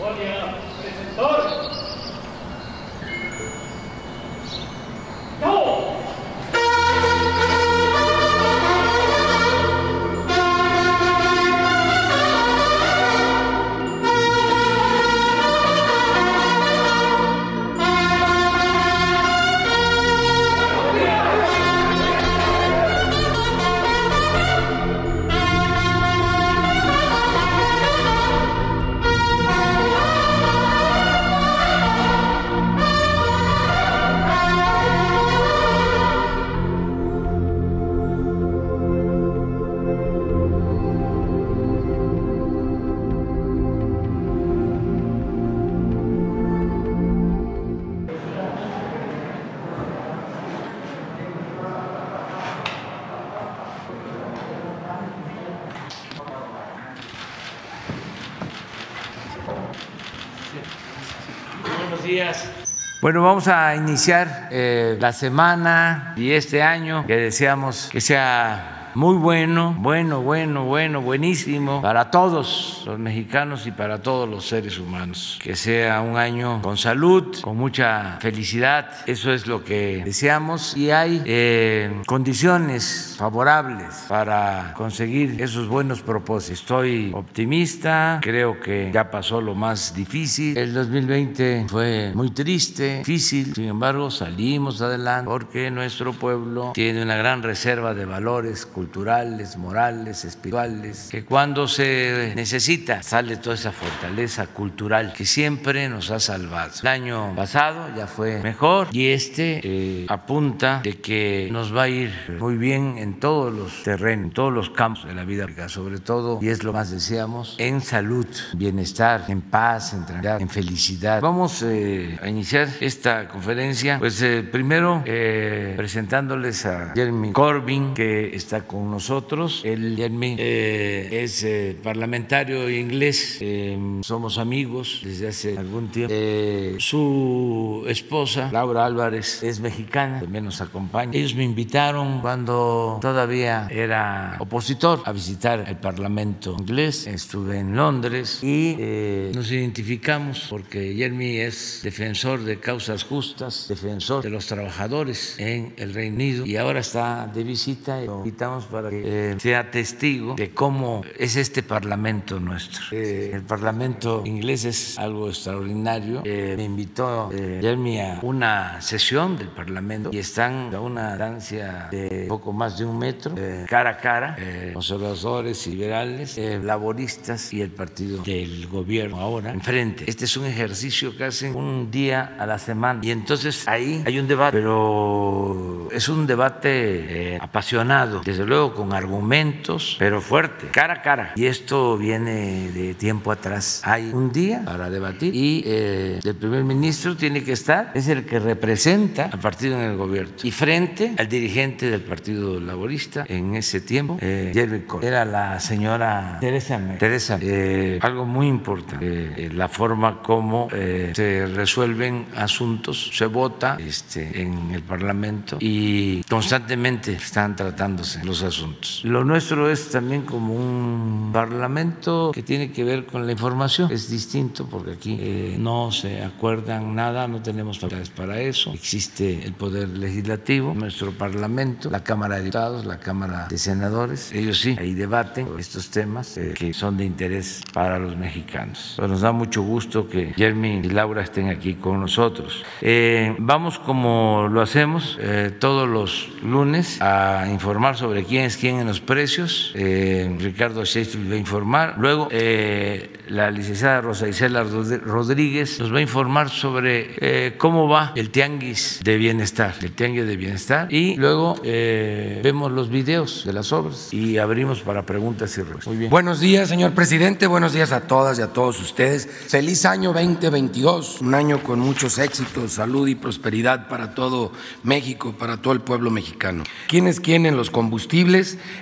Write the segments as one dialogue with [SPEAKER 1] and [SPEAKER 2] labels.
[SPEAKER 1] Buenos Bueno, vamos a iniciar eh, la semana y este año que deseamos que sea muy bueno, bueno, bueno, bueno, buenísimo para todos los mexicanos y para todos los seres humanos. Que sea un año con salud, con mucha felicidad, eso es lo que deseamos y hay eh, condiciones favorables para conseguir esos buenos propósitos. Estoy optimista, creo que ya pasó lo más difícil. El 2020 fue muy triste, difícil, sin embargo salimos adelante porque nuestro pueblo tiene una gran reserva de valores culturales, morales, espirituales, que cuando se necesita sale toda esa fortaleza cultural que siempre nos ha salvado. El año pasado ya fue mejor y este eh, apunta de que nos va a ir muy bien en todos los terrenos, en todos los campos de la vida, sobre todo, y es lo más deseamos, en salud, bienestar, en paz, en tranquilidad, en felicidad. Vamos eh, a iniciar esta conferencia, pues eh, primero presentándoles a Jeremy Corbyn, que está con nosotros. Él eh, es eh, parlamentario inglés, eh, somos amigos desde hace algún tiempo. su esposa, Laura Álvarez, es mexicana, también nos acompaña. Ellos me invitaron cuando todavía era opositor a visitar el Parlamento inglés. Estuve en Londres y nos identificamos porque Jeremy es defensor de causas justas, defensor de los trabajadores en el Reino Unido y ahora está de visita lo invitamos para que eh, sea testigo de cómo es este Parlamento nuestro. Eh, el Parlamento inglés es algo extraordinario. Eh, me invitó Jeremy a una sesión del Parlamento y están a una distancia de poco más de un metro, cara a cara, conservadores y liberales, laboristas y el partido del gobierno ahora enfrente. Este es un ejercicio que hacen un día a la semana y entonces ahí hay un debate, pero es un debate apasionado, desde luego con argumentos, pero fuerte, cara a cara. Y esto viene de tiempo atrás. Hay un día para debatir y eh, el primer ministro tiene que estar, es el que representa al partido en el gobierno. Y frente al dirigente del Partido Laborista en ese tiempo, eh, Jeremy era la señora Teresa May. Teresa, eh, algo muy importante, eh, la forma como se resuelven asuntos, se vota este, en el Parlamento y constantemente están tratándose los asuntos. Lo nuestro es también como un parlamento que tiene que ver con la información. Es distinto porque aquí eh, no se acuerdan nada, no tenemos facultades para eso. Existe el poder legislativo, nuestro parlamento, la Cámara de Diputados, la Cámara de Senadores. Ellos sí, ahí debaten estos temas eh, que son de interés para los mexicanos. nos da mucho gusto que Jeremy y Laura estén aquí con nosotros. Eh, vamos como lo hacemos todos los lunes a informar sobre quién es quién en los precios. Eh, Ricardo Sheffield va a informar. Luego, eh, la licenciada Rosa Isela Rodríguez nos va a informar sobre eh, cómo va el tianguis de bienestar, el tianguis de bienestar. Y luego vemos los videos de las obras y abrimos para preguntas y respuestas.
[SPEAKER 2] Muy bien. Buenos días, señor presidente. Buenos días a todas y a todos ustedes. Feliz año 2022, un año con muchos éxitos, salud y prosperidad para todo México, para todo el pueblo mexicano. ¿Quién es quién en los combustibles?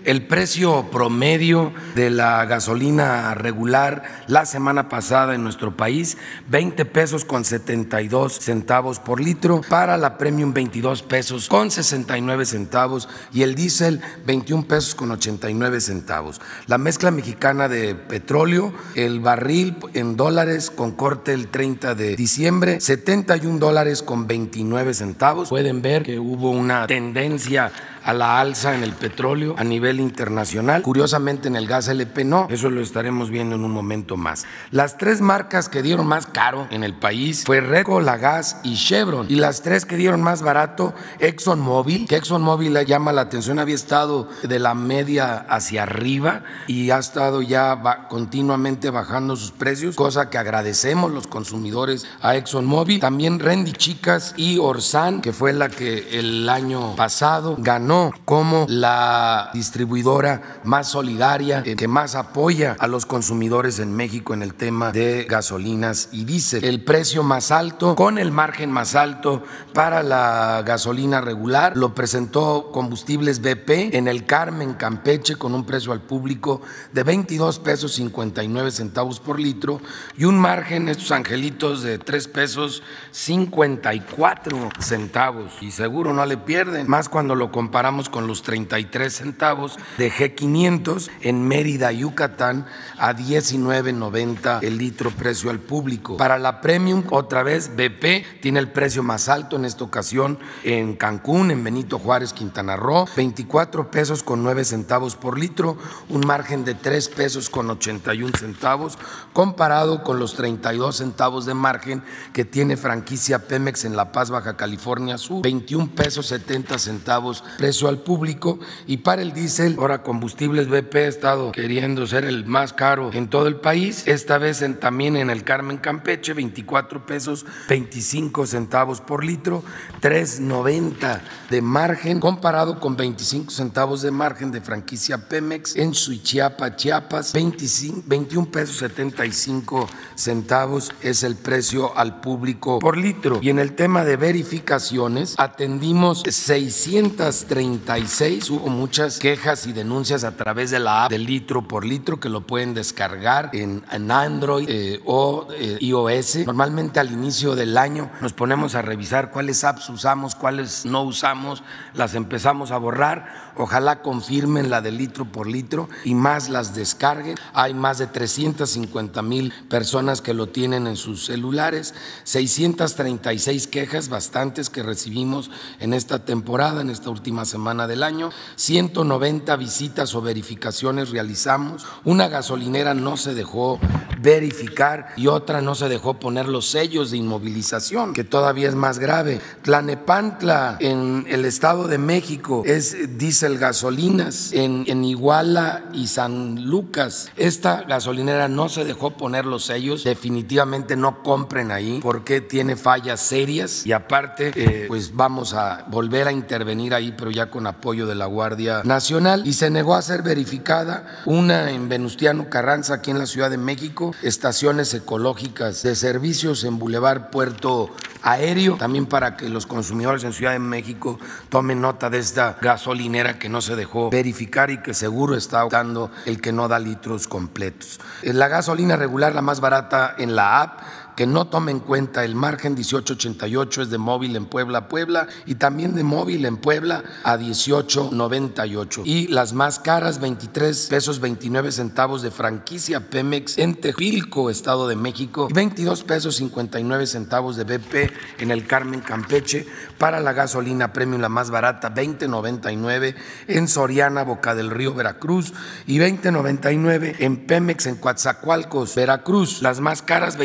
[SPEAKER 2] El precio promedio de la gasolina regular la semana pasada en nuestro país, 20 pesos con 72 centavos por litro, para la Premium 22 pesos con 69 centavos y el diésel 21 pesos con 89 centavos. La mezcla mexicana de petróleo, el barril en dólares con corte el 30 de diciembre, 71 dólares con 29 centavos. Pueden ver que hubo una tendencia a la alza en el petróleo a nivel internacional. Curiosamente en el gas LP no, eso lo estaremos viendo en un momento más. Las tres marcas que dieron más caro en el país fue Reco, La Gas y Chevron. Y las tres que dieron más barato, ExxonMobil, que ExxonMobil llama la atención, había estado de la media hacia arriba y ha estado ya continuamente bajando sus precios, cosa que agradecemos los consumidores a ExxonMobil. También Rendy Chicas y Orsan, que fue la que el año pasado ganó como la distribuidora más solidaria, eh, que más apoya a los consumidores en México en el tema de gasolinas y diésel. El precio más alto, con el margen más alto para la gasolina regular, lo presentó Combustibles BP en el Carmen, Campeche, con un precio al público de 22 pesos 59 centavos por litro y un margen, estos angelitos, de 3 pesos 54 centavos. Y seguro no le pierden, más cuando lo comparamos con los 33 centavos de G500 en Mérida, Yucatán, a 19.90 el litro precio al público. Para la Premium, otra vez, BP tiene el precio más alto en esta ocasión en Cancún, en Benito Juárez, Quintana Roo, 24 pesos con 9 centavos por litro, un margen de 3 pesos con 81 centavos, comparado con los 32 centavos de margen que tiene franquicia Pemex en La Paz, Baja California Sur, 21 pesos 70 centavos al público y para el diésel, ahora combustibles BP ha estado queriendo ser el más caro en todo el país, esta vez también en el Carmen Campeche, 24 pesos 25 centavos por litro, 3.90 de margen comparado con 25 centavos de margen de franquicia Pemex en Suichiapa, Chiapas, 25, 21 pesos 75 centavos es el precio al público por litro. Y en el tema de verificaciones atendimos 630 36 hubo muchas quejas y denuncias a través de la app de litro por litro que lo pueden descargar en, Android eh, o eh, iOS. Normalmente al inicio del año nos ponemos a revisar cuáles apps usamos, cuáles no usamos, las empezamos a borrar. Ojalá confirmen la de litro por litro y más las descarguen. Hay más de 350 mil personas que lo tienen en sus celulares, 636 quejas, bastantes que recibimos en esta temporada, en esta última semana del año, 190 visitas o verificaciones realizamos, una gasolinera no se dejó verificar y otra no se dejó poner los sellos de inmovilización, que todavía es más grave. Tlanepantla en el Estado de México es gasolinas, en, en Iguala y San Lucas. Esta gasolinera no se dejó poner los sellos, definitivamente no compren ahí porque tiene fallas serias. Y aparte eh, pues vamos a volver a intervenir ahí, pero ya con apoyo de la Guardia Nacional. Y se negó a ser verificada una en Venustiano Carranza aquí en la Ciudad de México, estaciones ecológicas de servicios en Boulevard Puerto Aéreo, también para que los consumidores en Ciudad de México tomen nota de esta gasolinera que no se dejó verificar y que seguro está dando el que no da litros completos. La gasolina regular, la más barata en la app, que no tome en cuenta el margen 1888 es de móvil en Puebla Puebla y también de móvil en Puebla a 1898 y las más caras 23 pesos 29 centavos de franquicia Pemex en Tejilco, Estado de México y 22 pesos 59 centavos de BP en el Carmen Campeche para la gasolina premium la más barata 20.99 en Soriana Boca del Río Veracruz y 20.99 en Pemex en Coatzacoalcos Veracruz. Las más caras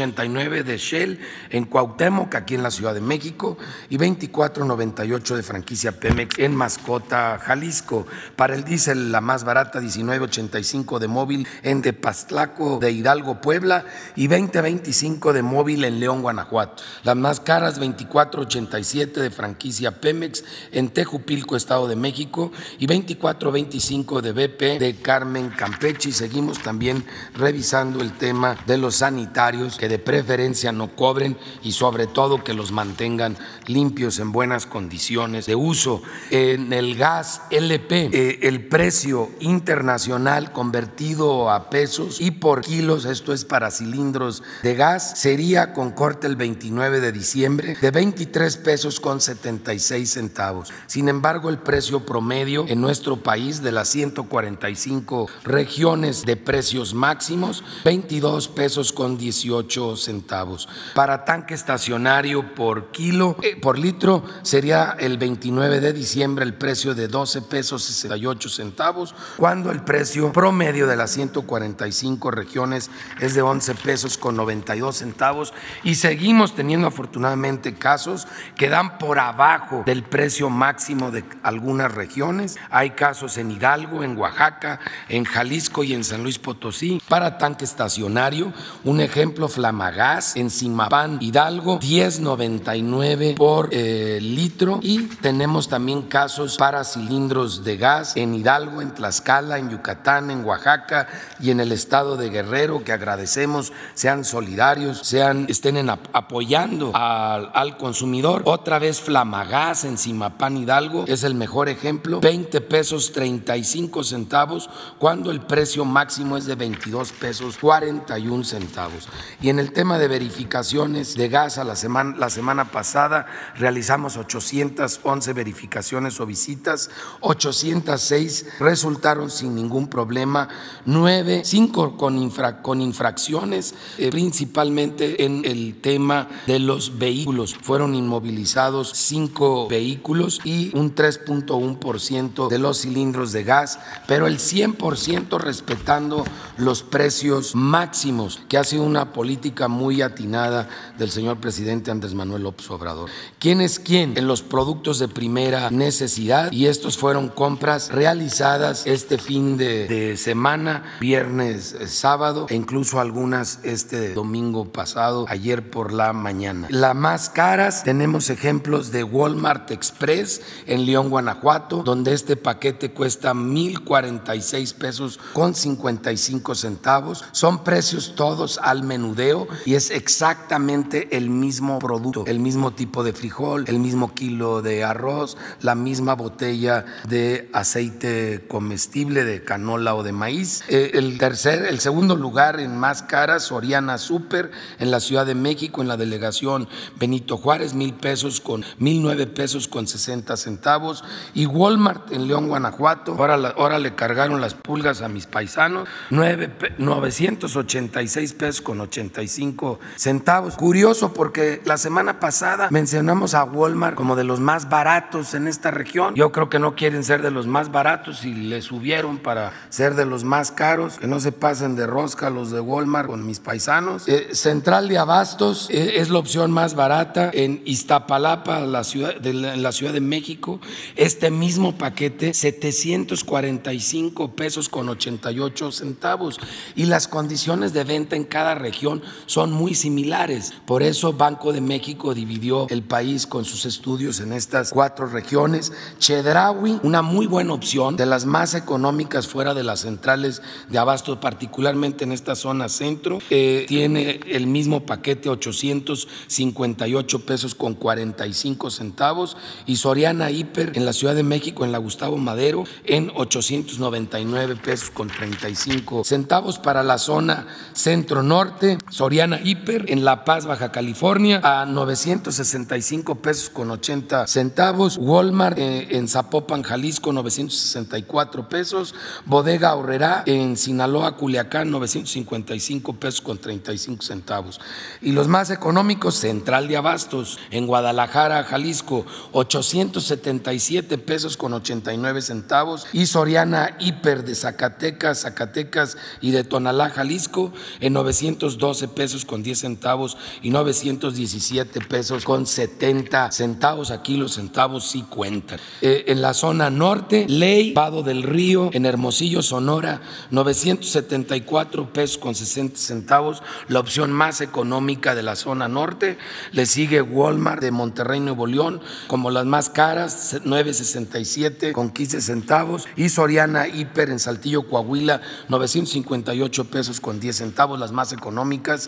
[SPEAKER 2] 25.80 de Shell en Cuauhtémoc, aquí en la Ciudad de México, y 24.98 de franquicia Pemex en Mascota, Jalisco. Para el diésel, la más barata, 19.85 de móvil en Tepaztlaco de Hidalgo, Puebla, y 20.25 de móvil en León, Guanajuato. Las más caras, 24.87 de franquicia Pemex en Tejupilco, Estado de México, y 24.25 de BP de Carmen, Campeche. Y seguimos también revisando el tema de los sanitarios que de preferencia no cobren y sobre todo que los mantengan limpios en buenas condiciones de uso. En el gas LP, eh, el precio internacional convertido a pesos y por kilos, esto es para cilindros de gas, sería con corte el 29 de diciembre de 23 pesos con 76 centavos. Sin embargo, el precio promedio en nuestro país de las 145 regiones de precios máximos, 22 pesos con 18 centavos. Para tanque estacionario por kilo, eh, por litro, sería el 29 de diciembre el precio de 12 pesos 68 centavos, cuando el precio promedio de las 145 regiones es de 11 pesos con 92 centavos y seguimos teniendo afortunadamente casos que dan por abajo del precio máximo de algunas regiones. Hay casos en Hidalgo, en Oaxaca, en Jalisco y en San Luis Potosí para tanque estacionario. Un ejemplo, Flamagás en Simapán, Hidalgo, 10.99 por eh, litro y tenemos también casos para cilindros de gas en Hidalgo, en Tlaxcala, en Yucatán, en Oaxaca y en el estado de Guerrero que agradecemos sean solidarios, sean estén apoyando al, al consumidor. Otra vez Flamagás en Simapán, Hidalgo es el mejor ejemplo, 20 pesos 35 centavos cuando el precio máximo es de 22 pesos 41 centavos. Y en el tema de verificaciones de gas a la semana, la semana pasada realizamos 811 verificaciones o visitas, 806 resultaron sin ningún problema, 9, 5 con, infra, con infracciones, eh, principalmente en el tema de los vehículos. Fueron inmovilizados 5 vehículos y un 3.1% de los cilindros de gas, pero el 100% respetando los precios máximos, que ha sido una política muy atinada del señor presidente Andrés Manuel López Obrador. ¿Quién es quién en los productos de primera necesidad? Y estos fueron compras realizadas este fin de, semana, viernes, eh, sábado e incluso algunas este domingo pasado, ayer por la mañana. Las más caras tenemos ejemplos de Walmart Express en León, Guanajuato, donde este paquete cuesta 1.046 pesos con 55 centavos. Son precios todos al menudeo y es exactamente el mismo producto, el mismo tipo de frijol, el mismo kilo de arroz, la misma botella de aceite comestible de canola o de maíz. Eh, el tercer, el segundo lugar en más caras, Soriana Super en la Ciudad de México, en la delegación Benito Juárez, mil pesos con mil nueve pesos con 60 centavos. Y Walmart en León, Guanajuato, ahora, ahora le cargaron las pulgas a mis paisanos, 986 pesos con 85 centavos. Curioso porque la semana pasada mencionamos a Walmart como de los más baratos en esta región. Yo creo que no quieren ser de los más baratos y le subieron para ser de los más caros, que no se pasen de rosca los de Walmart con mis paisanos. Eh, Central de Abastos eh, es la opción más barata en Iztapalapa, la ciudad de, en la Ciudad de México. Este mismo paquete, 745 pesos con 88 centavos. Y las condiciones de venta en cada región son muy similares. Por eso Banco de México dividió el país con sus estudios en estas cuatro regiones. Chedraui, una muy buena opción, de las más económicas fuera de las centrales de abasto, particularmente en esta zona centro. Eh, tiene el mismo paquete, 858 pesos con 45 centavos. Y Soriana Hiper en la Ciudad de México, en la Gustavo Madero, en 899 pesos con 35 centavos para la zona centro-norte. Soriana Hiper en La Paz, Baja California, a 965 pesos con 80 centavos. Walmart eh, en Zapopan, Jalisco, 964 pesos. Bodega Horrera en Sinaloa, Culiacán, 955 pesos con 35 centavos. Y los más económicos, Central de Abastos en Guadalajara, Jalisco, 877 pesos con 89 centavos. Y Soriana Hiper de Zacatecas, Zacatecas y de Tonalá, Jalisco, en 912 pesos con 10 centavos y 917 pesos con 70 centavos. Aquí los centavos sí cuentan. Eh, en la zona norte, Ley, Vado del Río, en Hermosillo, Sonora, 974 pesos con 60 centavos, la opción más económica de la zona norte. Le sigue Walmart de Monterrey, Nuevo León, como las más caras, 967 con 15 centavos. Y Soriana Hiper en Saltillo, Coahuila, 958 pesos con 10 centavos, las más económicas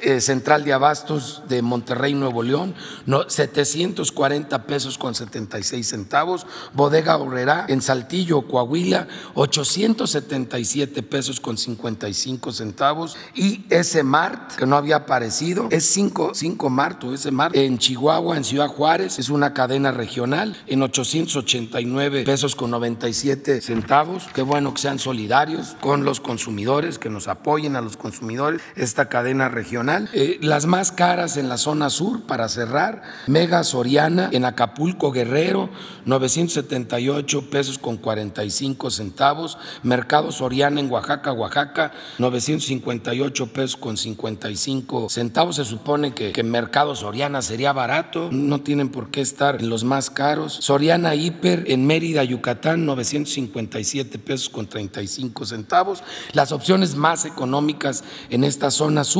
[SPEAKER 2] eh, Central de Abastos de Monterrey, Nuevo León, 740 pesos con 76 centavos. Bodega Obrera en Saltillo, Coahuila, 877 pesos con 55 centavos. Y ese Mart, que no había aparecido, es 5, 5 Mart ese Mart en Chihuahua, en Ciudad Juárez, es una cadena regional, en 889 pesos con 97 centavos. Qué bueno que sean solidarios con los consumidores, que nos apoyen a los consumidores, esta cadena regional. Eh, las más caras en la zona sur, para cerrar, Mega Soriana en Acapulco, Guerrero, 978 pesos con 45 centavos. Mercado Soriana en Oaxaca, Oaxaca, 958 pesos con 55 centavos. Se supone que, que Mercado Soriana sería barato, no tienen por qué estar en los más caros. Soriana Hiper en Mérida, Yucatán, 957 pesos con 35 centavos. Las opciones más económicas en esta zona sur,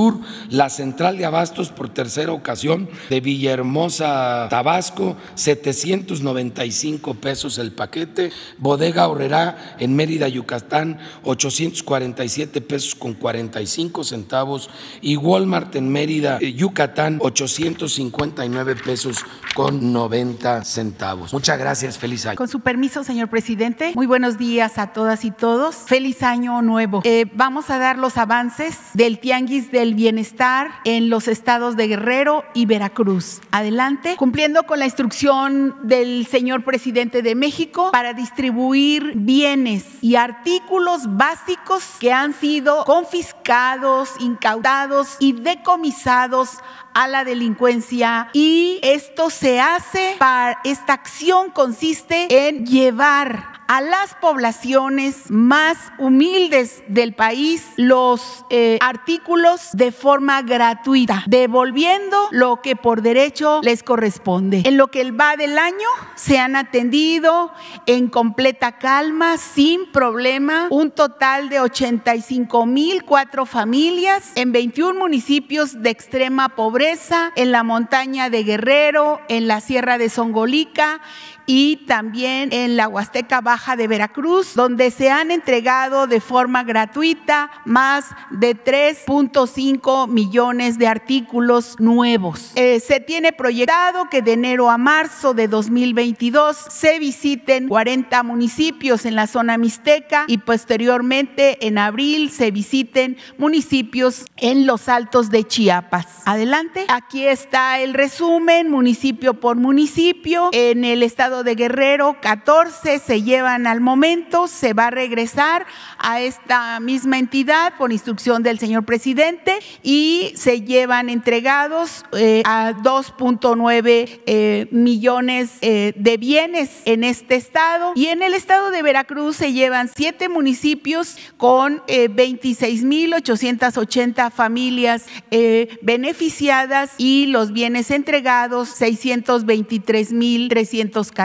[SPEAKER 2] la Central de Abastos por tercera ocasión de Villahermosa, Tabasco, 795 pesos el paquete. Bodega Horrera en Mérida, Yucatán, 847 pesos con 45 centavos. Y Walmart en Mérida, eh, Yucatán, 859 pesos con 90 centavos. Muchas gracias, feliz año.
[SPEAKER 3] Con su permiso, señor presidente, muy buenos días a todas y todos. Feliz año nuevo. Eh, vamos a dar los avances del Tianguis del Bienestar en los estados de Guerrero y Veracruz. Adelante, cumpliendo con la instrucción del señor presidente de México para distribuir bienes y artículos básicos que han sido confiscados, incautados y decomisados a la delincuencia y esto se hace para esta acción consiste en llevar a las poblaciones más humildes del país los eh, artículos de forma gratuita, devolviendo lo que por derecho les corresponde. En lo que va del año se han atendido en completa calma, sin problema, un total de 85 mil cuatro familias en 21 municipios de extrema pobreza, en la montaña de Guerrero, en la sierra de Songolica y también en la Huasteca Baja de Veracruz, donde se han entregado de forma gratuita más de 3.5 millones de artículos nuevos. Eh, se tiene proyectado que de enero a marzo de 2022 se visiten 40 municipios en la zona mixteca y posteriormente en abril se visiten municipios en los altos de Chiapas. Adelante. Aquí está el resumen, municipio por municipio. En el estado de Guerrero, 14 se llevan al momento, se va a regresar a esta misma entidad por instrucción del señor presidente y se llevan entregados eh, a 2.9 eh, millones eh, de bienes en este estado. Y en el estado de Veracruz se llevan siete municipios con 26.880 familias beneficiadas y los bienes entregados 623.314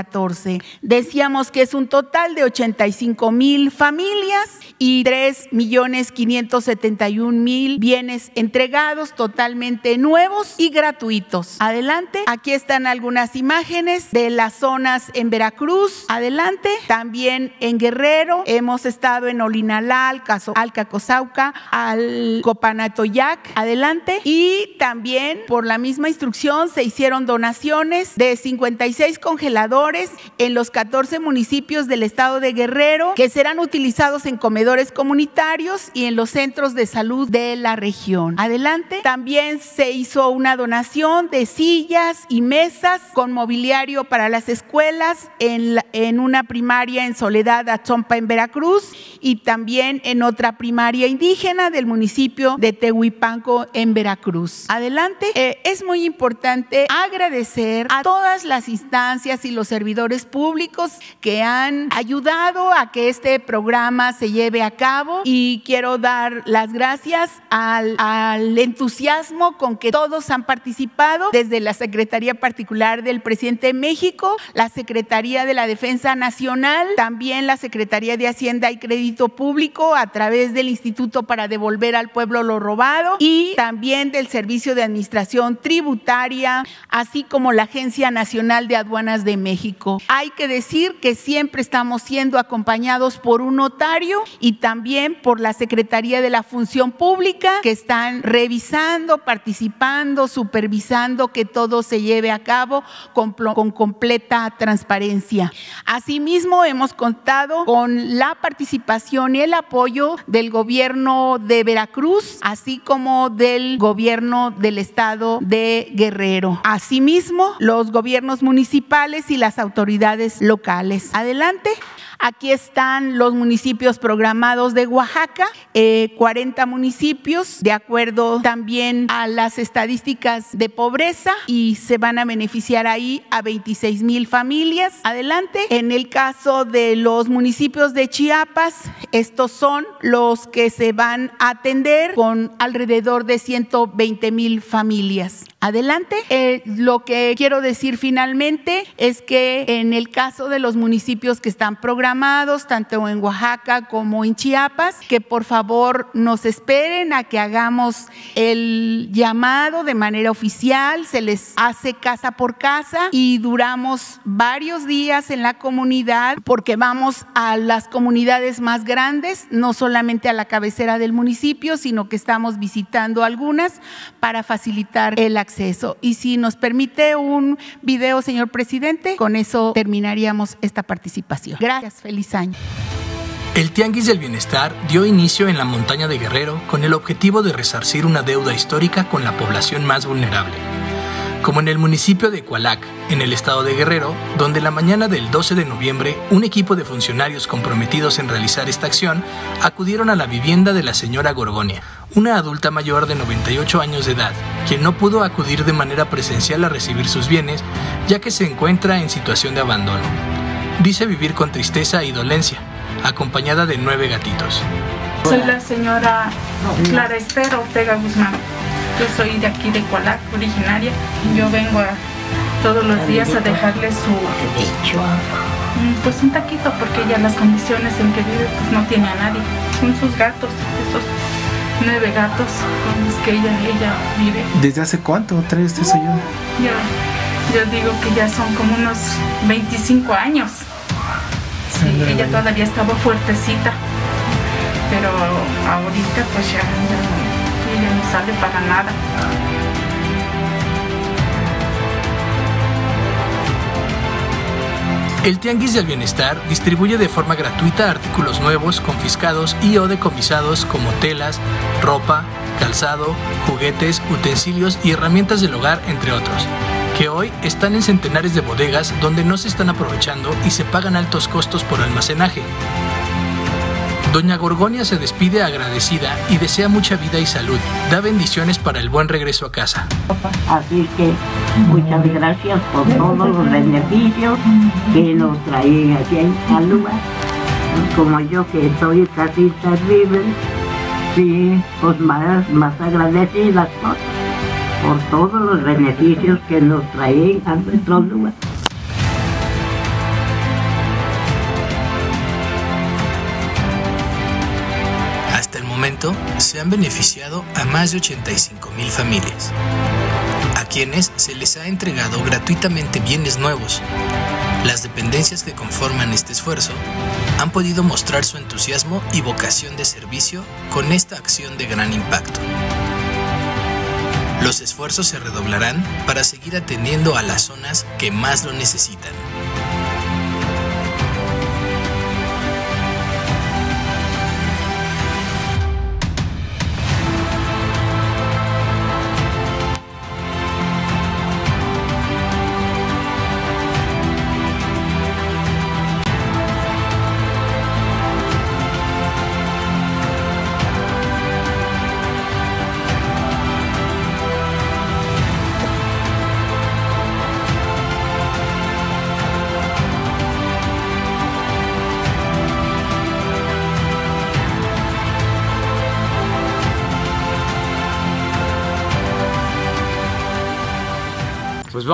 [SPEAKER 3] Decíamos que es un total de 85 mil familias y 3 millones 571 mil bienes entregados totalmente nuevos y gratuitos. Adelante, aquí están algunas imágenes de las zonas en Veracruz. Adelante, también en Guerrero, hemos estado en Olinalal, Alcacozauca, al Copanatoyac. Adelante, y también por la misma instrucción se hicieron donaciones de 56 congeladores en los 14 municipios del estado de Guerrero que serán utilizados en comedores comunitarios y en los centros de salud de la región. Adelante. También se hizo una donación de sillas y mesas con mobiliario para las escuelas en, una primaria en Soledad Achompa en Veracruz y también en otra primaria indígena del municipio de Tehuipanco en Veracruz. Adelante. Eh, es muy importante agradecer a todas las instancias y los servidores públicos que han ayudado a que este programa se lleve a cabo y quiero dar las gracias al, al entusiasmo con que todos han participado, desde la Secretaría Particular del Presidente de México, la Secretaría de la Defensa Nacional, también la Secretaría de Hacienda y Crédito Público a través del Instituto para devolver al pueblo lo robado y también del Servicio de Administración Tributaria, así como la Agencia Nacional de Aduanas de México. Hay que decir que siempre estamos siendo acompañados por un notario y también por la Secretaría de la Función Pública que están revisando, participando, supervisando que todo se lleve a cabo con, completa transparencia. Asimismo, hemos contado con la participación y el apoyo del gobierno de Veracruz, así como del gobierno del estado de Guerrero. Asimismo, los gobiernos municipales y las autoridades locales. Adelante. Aquí están los municipios programados de Oaxaca, 40 eh, municipios, de acuerdo también a las estadísticas de pobreza y se van a beneficiar ahí a 26 mil familias. Adelante. En el caso de los municipios de Chiapas, estos son los que se van a atender con alrededor de 120 mil familias. Adelante. Eh, lo que quiero decir finalmente es que en el caso de los municipios que están programados, tanto en Oaxaca como en Chiapas, que por favor nos esperen a que hagamos el llamado de manera oficial, se les hace casa por casa y duramos varios días en la comunidad porque vamos a las comunidades más grandes, no solamente a la cabecera del municipio, sino que estamos visitando algunas para facilitar el acceso y si nos permite un video, señor presidente, con eso terminaríamos esta participación. Gracias, feliz año.
[SPEAKER 4] El Tianguis del Bienestar dio inicio en la montaña de Guerrero con el objetivo de resarcir una deuda histórica con la población más vulnerable como en el municipio de Cualac, en el estado de Guerrero, donde la mañana del 12 de noviembre un equipo de funcionarios comprometidos en realizar esta acción acudieron a la vivienda de la señora Gorgonia, una adulta mayor de 98 años de edad, quien no pudo acudir de manera presencial a recibir sus bienes, ya que se encuentra en situación de abandono. Dice vivir con tristeza y dolencia, acompañada de nueve gatitos.
[SPEAKER 5] Soy la señora Clara Esther Ortega Guzmán. Yo soy de aquí de Cualac, originaria. Yo vengo todos los días a dejarle su mm, pues un taquito porque ella las condiciones en que vive pues no tiene a nadie. Son sus gatos, esos nueve gatos con los que ella, ella vive.
[SPEAKER 6] ¿Desde hace cuánto trae este señor?
[SPEAKER 5] Yo, yo digo que ya son como unos 25 años. Sí, ella todavía estaba fuertecita, pero ahorita pues ya, ya para nada.
[SPEAKER 4] El Tianguis del Bienestar distribuye de forma gratuita artículos nuevos, confiscados y o decomisados como telas, ropa, calzado, juguetes, utensilios y herramientas del hogar, entre otros, que hoy están en centenares de bodegas donde no se están aprovechando y se pagan altos costos por almacenaje. Doña Gorgonia se despide agradecida y desea mucha vida y salud. Da bendiciones para el buen regreso a casa.
[SPEAKER 7] Así que muchas gracias por todos los beneficios que nos traen aquí en Calúa. Como yo que soy casi terrible, sí, pues más, más agradecidas por, por todos los beneficios que nos traen a nuestro lugar.
[SPEAKER 4] Se han beneficiado a más de 85 mil familias, a quienes se les ha entregado gratuitamente bienes nuevos. Las dependencias que conforman este esfuerzo han podido mostrar su entusiasmo y vocación de servicio con esta acción de gran impacto. Los esfuerzos se redoblarán para seguir atendiendo a las zonas que más lo necesitan.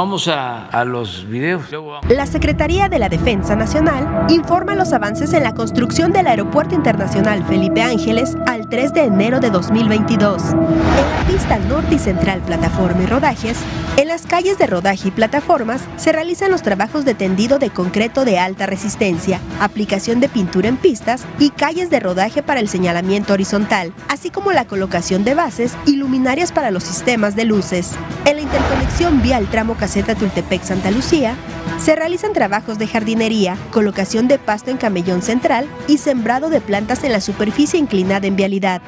[SPEAKER 1] Vamos a, a los videos.
[SPEAKER 8] La Secretaría de la Defensa Nacional informa los avances en la construcción del Aeropuerto Internacional Felipe Ángeles al 3 de enero de 2022. En la pista norte y central plataforma y rodajes, en las calles de rodaje y plataformas se realizan los trabajos de tendido de concreto de alta resistencia, aplicación de pintura en pistas y calles de rodaje para el señalamiento horizontal, así como la colocación de bases y luminarias para los sistemas de luces. En la interconexión vial tramo caseta Tultepec-Santa Lucía, se realizan trabajos de jardinería, colocación de pasto en camellón central y sembrado de plantas en la superficie inclinada en vialidad.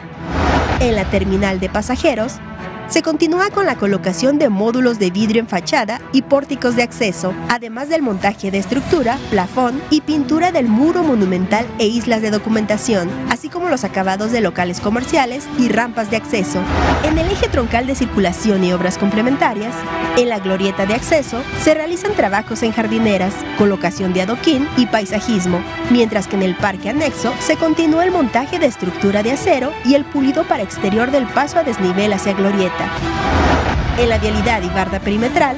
[SPEAKER 8] En la terminal de pasajeros, se continúa con la colocación de módulos de vidrio en fachada y pórticos de acceso, además del montaje de estructura, plafón y pintura del muro monumental e islas de documentación, así como los acabados de locales comerciales y rampas de acceso. En el eje troncal de circulación y obras complementarias, en la glorieta de acceso se realizan trabajos en jardineras, colocación de adoquín y paisajismo, mientras que en el parque anexo se continúa el montaje de estructura de acero y el pulido para exterior del paso a desnivel hacia glorieta. En la vialidad y barda perimetral,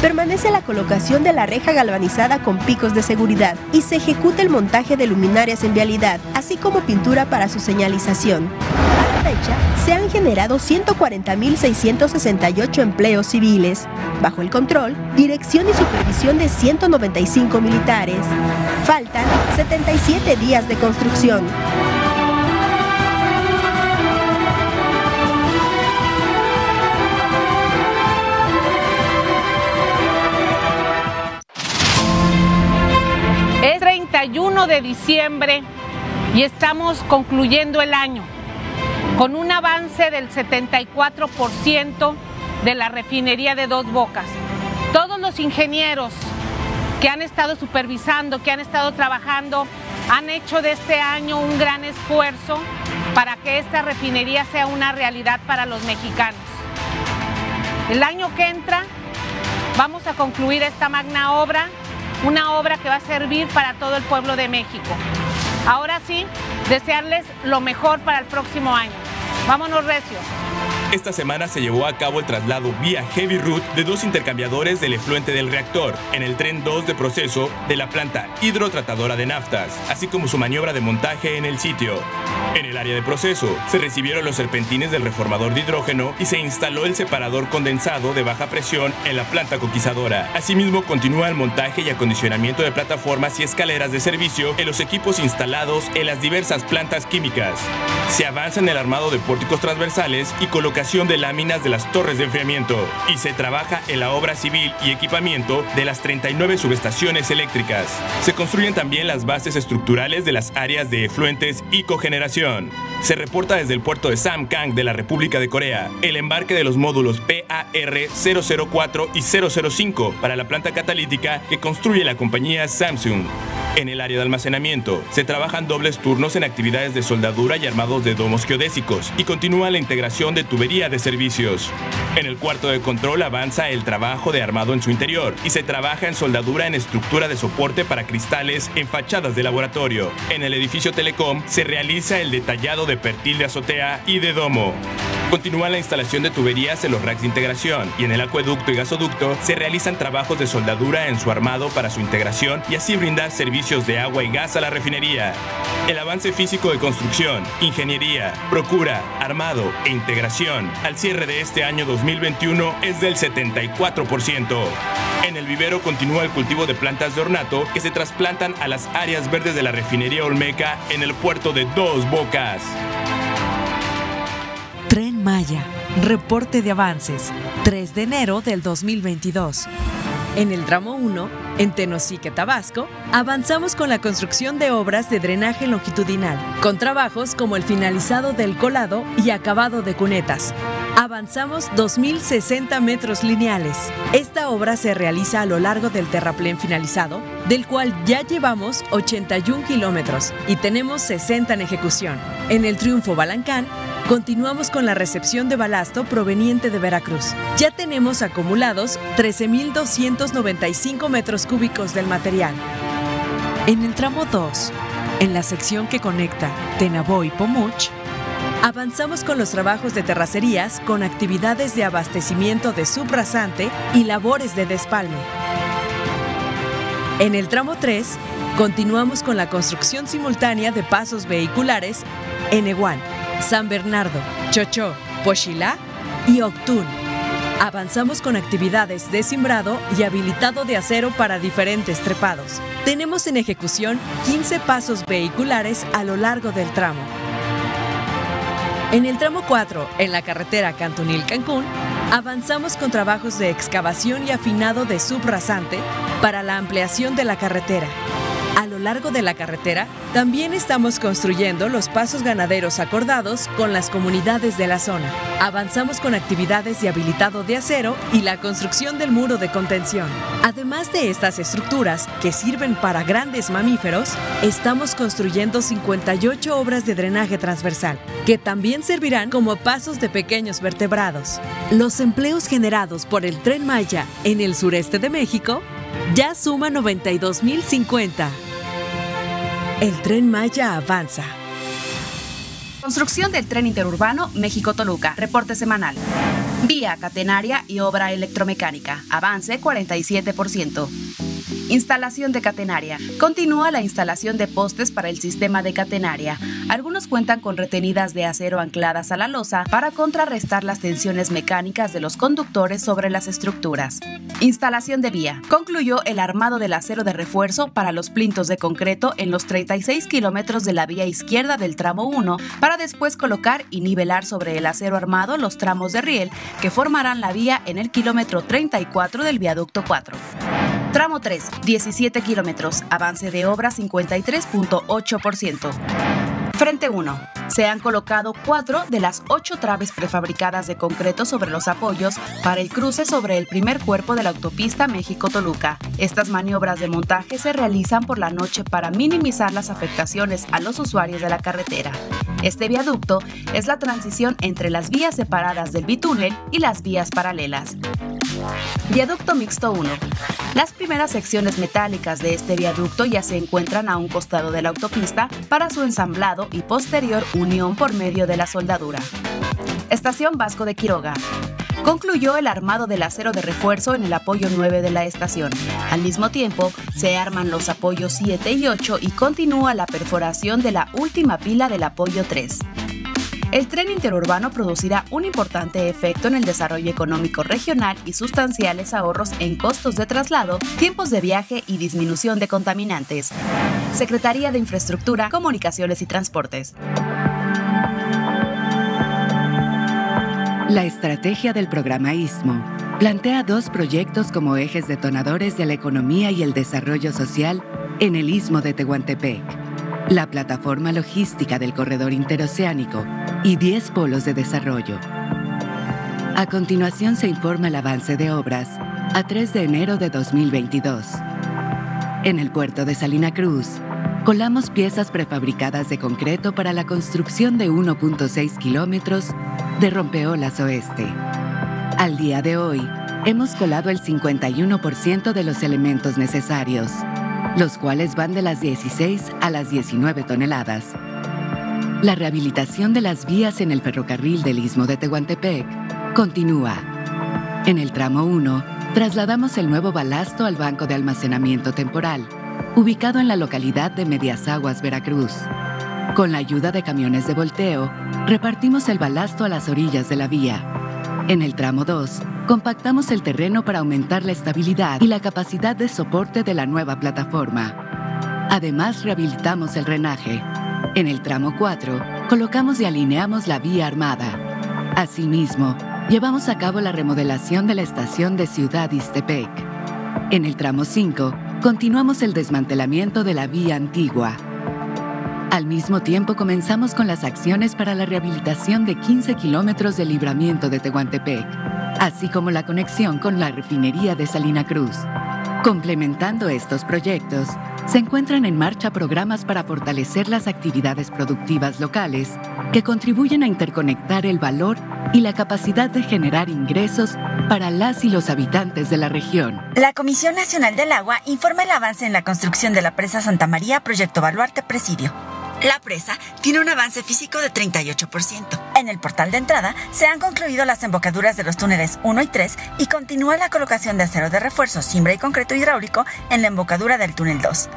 [SPEAKER 8] permanece la colocación de la reja galvanizada con picos de seguridad y se ejecuta el montaje de luminarias en vialidad, así como pintura para su señalización. A la fecha, se han generado 140.668 empleos civiles, bajo el control, dirección y supervisión de 195 militares. Faltan 77 días de construcción.
[SPEAKER 9] 31 de diciembre y estamos concluyendo el año con un avance del 74% de la refinería de Dos Bocas. Todos los ingenieros que han estado supervisando, que han estado trabajando, han hecho de este año un gran esfuerzo para que esta refinería sea una realidad para los mexicanos. El año que entra vamos a concluir esta magna obra una obra que va a servir para todo el pueblo de México. Ahora sí, desearles lo mejor para el próximo año. Vámonos recio.
[SPEAKER 10] Esta semana se llevó a cabo el traslado vía Heavy Route de dos intercambiadores del efluente del reactor en el tren 2 de proceso de la planta hidrotratadora de naftas, así como su maniobra de montaje en el sitio. En el área de proceso se recibieron los serpentines del reformador de hidrógeno y se instaló el separador condensado de baja presión en la planta coquizadora. Asimismo, continúa el montaje y acondicionamiento de plataformas y escaleras de servicio en los equipos instalados en las diversas plantas químicas. Se avanza en el armado de pórticos transversales y colocación de láminas de las torres de enfriamiento y se trabaja en la obra civil y equipamiento de las 39 subestaciones eléctricas. Se construyen también las bases estructurales de las áreas de efluentes y cogeneración. Se reporta desde el puerto de Samkang de la República de Corea el embarque de los módulos PAR-004 y 005 para la planta catalítica que construye la compañía Samsung. En el área de almacenamiento, se trabajan dobles turnos en actividades de soldadura y armados de domos geodésicos y continúa la integración de de servicios. En el cuarto de control avanza el trabajo de armado en su interior y se trabaja en soldadura en estructura de soporte para cristales en fachadas de laboratorio. En el edificio Telecom se realiza el detallado de pertil de azotea y de domo. Continúa la instalación de tuberías en los racks de integración y en el acueducto y gasoducto se realizan trabajos de soldadura en su armado para su integración y así brindar servicios de agua y gas a la refinería. El avance físico de construcción, ingeniería, procura, armado e integración al cierre de este año 2021 es del 74%. En el vivero continúa el cultivo de plantas de ornato que se trasplantan a las áreas verdes de la refinería Olmeca en el puerto de Dos Bocas.
[SPEAKER 11] Tren Maya, reporte de avances, 3 de enero del 2022. En el tramo 1, en Tenosique, Tabasco, avanzamos con la construcción de obras de drenaje longitudinal, con trabajos como el finalizado del colado y acabado de cunetas. Avanzamos 2.060 metros lineales. Esta obra se realiza a lo largo del terraplén finalizado, del cual ya llevamos 81 kilómetros y tenemos 60 en ejecución. En el Triunfo Balancán, Continuamos con la recepción de balasto proveniente de Veracruz. Ya tenemos acumulados 13.295 metros cúbicos del material. En el tramo 2, en la sección que conecta Tenabo y Pomuch, Avanzamos con los trabajos de terracerías con actividades de abastecimiento de subrasante y labores de despalme. En el tramo 3, continuamos con la construcción simultánea de pasos vehiculares en Eguán, San Bernardo, Chochó, Pochilá y Octún. Avanzamos con actividades de simbrado y habilitado de acero para diferentes trepados. Tenemos en ejecución 15 pasos vehiculares a lo largo del tramo. En el tramo 4, en la carretera Cantunil-Cancún, avanzamos con trabajos de excavación y afinado de subrasante para la ampliación de la carretera. A lo largo de la carretera, también estamos construyendo los pasos ganaderos acordados con las comunidades de la zona. Avanzamos con actividades de habilitado de acero y la construcción del muro de contención. Además de estas estructuras que sirven para grandes mamíferos, estamos construyendo 58 obras de drenaje transversal, que también servirán como pasos de pequeños vertebrados. Los empleos generados por el tren Maya en el sureste de México ya suman 92.050. El tren Maya avanza.
[SPEAKER 12] Construcción del tren interurbano México-Toluca. Reporte semanal. Vía catenaria y obra electromecánica. Avance 47%. Instalación de catenaria. Continúa la instalación de postes para el sistema de catenaria. Algunos cuentan con retenidas de acero ancladas a la losa para contrarrestar las tensiones mecánicas de los conductores sobre las estructuras. Instalación de vía. Concluyó el armado del acero de refuerzo para los plintos de concreto en los 36 kilómetros de la vía izquierda del tramo 1 para después colocar y nivelar sobre el acero armado los tramos de riel que formarán la vía en el kilómetro 34 del viaducto 4. Tramo 3, 17 kilómetros, avance de obra 53.8%. Frente 1. Se han colocado cuatro de las ocho traves prefabricadas de concreto sobre los apoyos para el cruce sobre el primer cuerpo de la autopista México-Toluca. Estas maniobras de montaje se realizan por la noche para minimizar las afectaciones a los usuarios de la carretera. Este viaducto es la transición entre las vías separadas del bitúnel y las vías paralelas. Viaducto Mixto 1. Las primeras secciones metálicas de este viaducto ya se encuentran a un costado de la autopista para su ensamblado y posterior unión por medio de la soldadura. Estación Vasco de Quiroga. Concluyó el armado del acero de refuerzo en el apoyo 9 de la estación. Al mismo tiempo, se arman los apoyos 7 y 8 y continúa la perforación de la última pila del apoyo 3. El tren interurbano producirá un importante efecto en el desarrollo económico regional y sustanciales ahorros en costos de traslado, tiempos de viaje y disminución de contaminantes. Secretaría de Infraestructura, Comunicaciones y Transportes.
[SPEAKER 13] La estrategia del programa ISMO plantea dos proyectos como ejes detonadores de la economía y el desarrollo social en el Istmo de Tehuantepec. La plataforma logística del corredor interoceánico y 10 polos de desarrollo. A continuación se informa el avance de obras a 3 de enero de 2022. En el puerto de Salina Cruz, colamos piezas prefabricadas de concreto para la construcción de 1.6 kilómetros de rompeolas oeste. Al día de hoy, hemos colado el 51% de los elementos necesarios, los cuales van de las 16 a las 19 toneladas. La rehabilitación de las vías en el ferrocarril del Istmo de Tehuantepec continúa. En el tramo 1, trasladamos el nuevo balasto al banco de almacenamiento temporal, ubicado en la localidad de Medias Aguas, Veracruz. Con la ayuda de camiones de volteo, repartimos el balasto a las orillas de la vía. En el tramo 2, compactamos el terreno para aumentar la estabilidad y la capacidad de soporte de la nueva plataforma. Además, rehabilitamos el drenaje. En el tramo 4, colocamos y alineamos la vía armada. Asimismo, llevamos a cabo la remodelación de la estación de Ciudad Istepec. En el tramo 5, continuamos el desmantelamiento de la vía antigua. Al mismo tiempo comenzamos con las acciones para la rehabilitación de 15 kilómetros de libramiento de Tehuantepec, así como la conexión con la refinería de Salina Cruz. Complementando estos proyectos, se encuentran en marcha programas para fortalecer las actividades productivas locales que contribuyen a interconectar el valor y la capacidad de generar ingresos para las y los habitantes de la región.
[SPEAKER 14] La Comisión Nacional del Agua informa el avance en la construcción de la presa Santa María, Proyecto Baluarte Presidio. La presa tiene un avance físico de 38%. En el portal de entrada se han concluido las embocaduras de los túneles 1 y 3 y continúa la colocación de acero de refuerzo, cimbra y concreto hidráulico en la embocadura del túnel 2.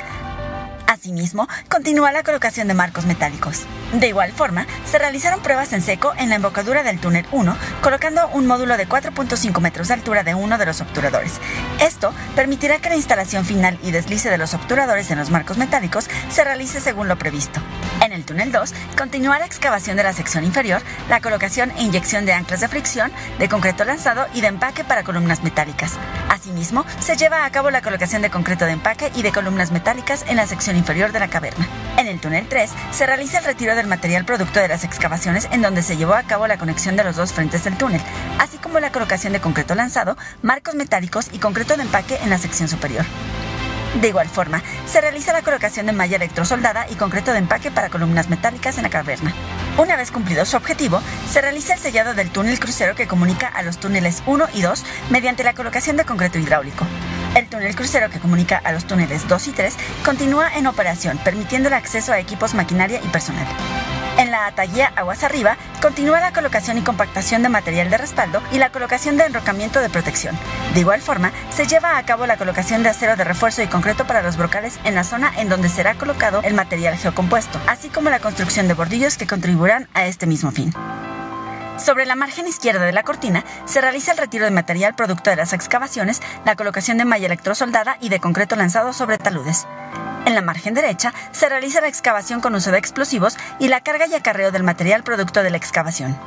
[SPEAKER 14] Asimismo, continúa la colocación de marcos metálicos. De igual forma, se realizaron pruebas en seco en la embocadura del túnel 1, colocando un módulo de 4.5 metros de altura de uno de los obturadores. Esto permitirá que la instalación final y deslice de los obturadores en los marcos metálicos se realice según lo previsto. En el túnel 2, continúa la excavación de la sección inferior, la colocación e inyección de anclas de fricción, de concreto lanzado y de empaque para columnas metálicas. Asimismo, se lleva a cabo la colocación de concreto de empaque y de columnas metálicas en la sección inferior de la caverna. En el túnel 3 se realiza el retiro del material producto de las excavaciones en donde se llevó a cabo la conexión de los dos frentes del túnel, así como la colocación de concreto lanzado, marcos metálicos y concreto de empaque en la sección superior. De igual forma, se realiza la colocación de malla electrosoldada y concreto de empaque para columnas metálicas en la caverna. Una vez cumplido su objetivo, se realiza el sellado del túnel crucero que comunica a los túneles 1 y 2 mediante la colocación de concreto hidráulico. El túnel crucero que comunica a los túneles 2 y 3 continúa en operación, permitiendo el acceso a equipos, maquinaria y personal. En la ataguía Aguas Arriba continúa la colocación y compactación de material de respaldo y la colocación de enrocamiento de protección. De igual forma, se lleva a cabo la colocación de acero de refuerzo y concreto para los brocales en la zona en donde será colocado el material geocompuesto, así como la construcción de bordillos que contribuirán a este mismo fin. Sobre la margen izquierda de la cortina se realiza el retiro de material producto de las excavaciones, la colocación de malla electrosoldada y de concreto lanzado sobre taludes. En la margen derecha se realiza la excavación con uso de explosivos y la carga y acarreo del material producto de la excavación.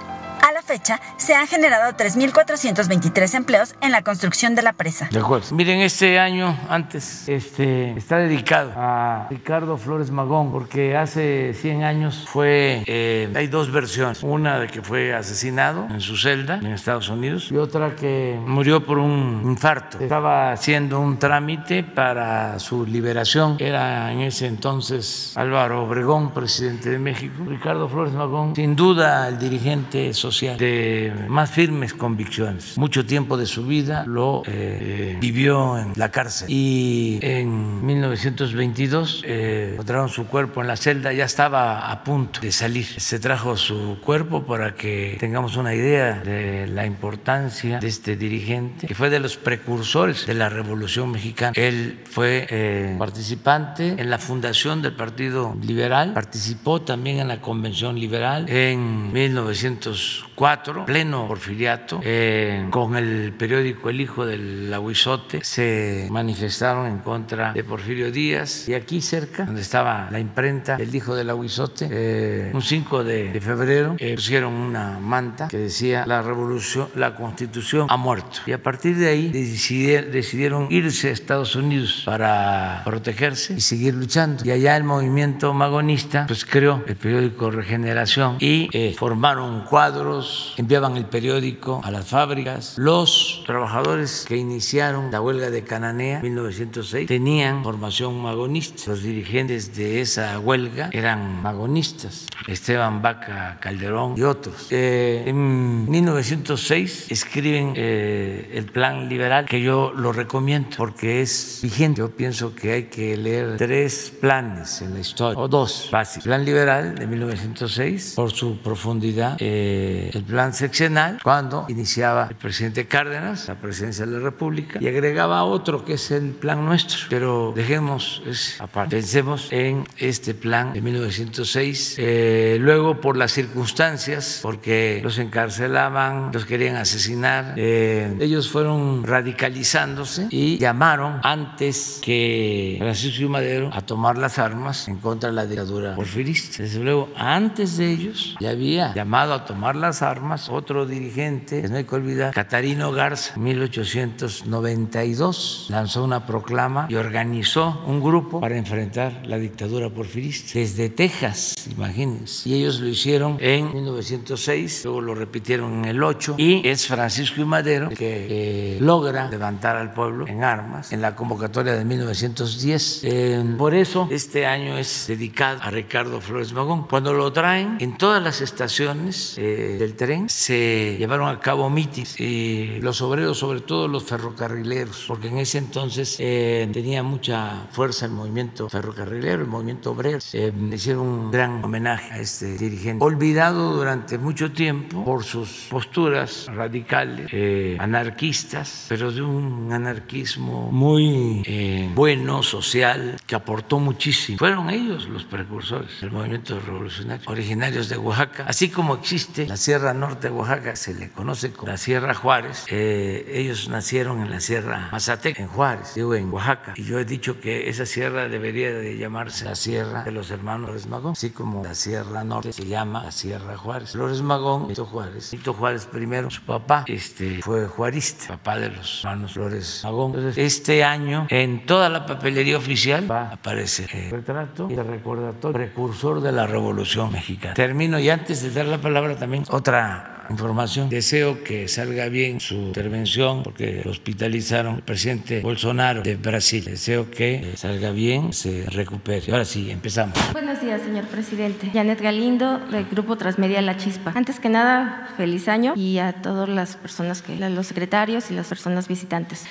[SPEAKER 14] A la fecha, se han generado 3.423 empleos en la construcción de la presa.
[SPEAKER 1] De acuerdo. Miren, este año antes este, está dedicado a Ricardo Flores Magón, porque hace 100 años fue, eh, hay dos versiones, una de que fue asesinado en su celda en Estados Unidos y otra que murió por un infarto. Estaba haciendo un trámite para su liberación. Era en ese entonces Álvaro Obregón, presidente de México. Ricardo Flores Magón, sin duda el dirigente social de más firmes convicciones. Mucho tiempo de su vida lo eh, vivió en la cárcel y en 1922 eh, encontraron su cuerpo en la celda, ya estaba a punto de salir. Se trajo su cuerpo para que tengamos una idea de la importancia de este dirigente, que fue de los precursores de la Revolución Mexicana. Él fue eh, participante en la fundación del Partido Liberal, participó también en la Convención Liberal en 1900 cuatro, pleno porfiriato, eh, con el periódico El Hijo del Aguizote, se manifestaron en contra de Porfirio Díaz y aquí cerca, donde estaba la imprenta El Hijo del Aguizote, eh, un 5 de, febrero, eh, pusieron una manta que decía la revolución, la constitución ha muerto. Y a partir de ahí decidieron irse a Estados Unidos para protegerse y seguir luchando. Y allá el movimiento magonista pues creó el periódico Regeneración y formaron cuadros enviaban el periódico a las fábricas. Los trabajadores que iniciaron la huelga de Cananea en 1906 tenían formación magonista. Los dirigentes de esa huelga eran magonistas, Esteban Vaca Calderón y otros. Eh, en 1906 escriben eh, el plan liberal que yo lo recomiendo porque es vigente. Yo pienso que hay que leer tres planes en la historia, o dos básicos. Plan liberal de 1906 por su profundidad. Eh, el plan seccional cuando iniciaba el presidente Cárdenas la presidencia de la República y agregaba otro que es el plan nuestro. Pero dejemos ese aparte. Pensemos en este plan de 1906. Eh, luego, por las circunstancias, porque los encarcelaban, los querían asesinar, eh, ellos fueron radicalizándose y llamaron antes que Francisco y Madero a tomar las armas en contra de la dictadura porfirista. Desde luego, antes de ellos ya había llamado a tomar las armas, otro dirigente, no hay que olvidar, Catarino Garza, en 1892, lanzó una proclama y organizó un grupo para enfrentar la dictadura porfirista desde Texas, imagínense. Y ellos lo hicieron en 1906, luego lo repitieron en el 8, y es Francisco y Madero que eh, logra levantar al pueblo en armas en la convocatoria de 1910. Eh, por eso este año es dedicado a Ricardo Flores Magón. Cuando lo traen en todas las estaciones, eh, del tren se llevaron a cabo mítines y los obreros, sobre todo los ferrocarrileros, porque en ese entonces eh, tenía mucha fuerza el movimiento ferrocarrilero, el movimiento obrero, eh, hicieron un gran homenaje a este dirigente, olvidado durante mucho tiempo por sus posturas radicales, eh, anarquistas, pero de un anarquismo muy eh, bueno, social, que aportó muchísimo. Fueron ellos los precursores del movimiento revolucionario, originarios de Oaxaca, así como existe la Sierra Norte de Oaxaca, se le conoce como la Sierra Juárez, eh, ellos nacieron en la Sierra Mazatec, en Juárez, digo en Oaxaca, y yo he dicho que esa sierra debería de llamarse la Sierra de los Hermanos Flores Magón, así como la Sierra Norte se llama la Sierra Juárez. Flores Magón, Benito Juárez, Benito Juárez primero, su papá este, fue juarista, papá de los hermanos Flores Magón. Entonces, este año en toda la papelería oficial va a aparecer el retrato y el recordatorio precursor de la Revolución Mexicana. Termino y antes de dar la palabra también otra información. Deseo que salga bien su intervención porque hospitalizaron el presidente Bolsonaro de Brasil. Deseo que salga bien, se recupere. Ahora sí, empezamos.
[SPEAKER 15] Buenos días, señor presidente. Janet Galindo, del Grupo Transmedia La Chispa. Antes que nada, feliz año y a todas las personas, que, los secretarios y las personas visitantes.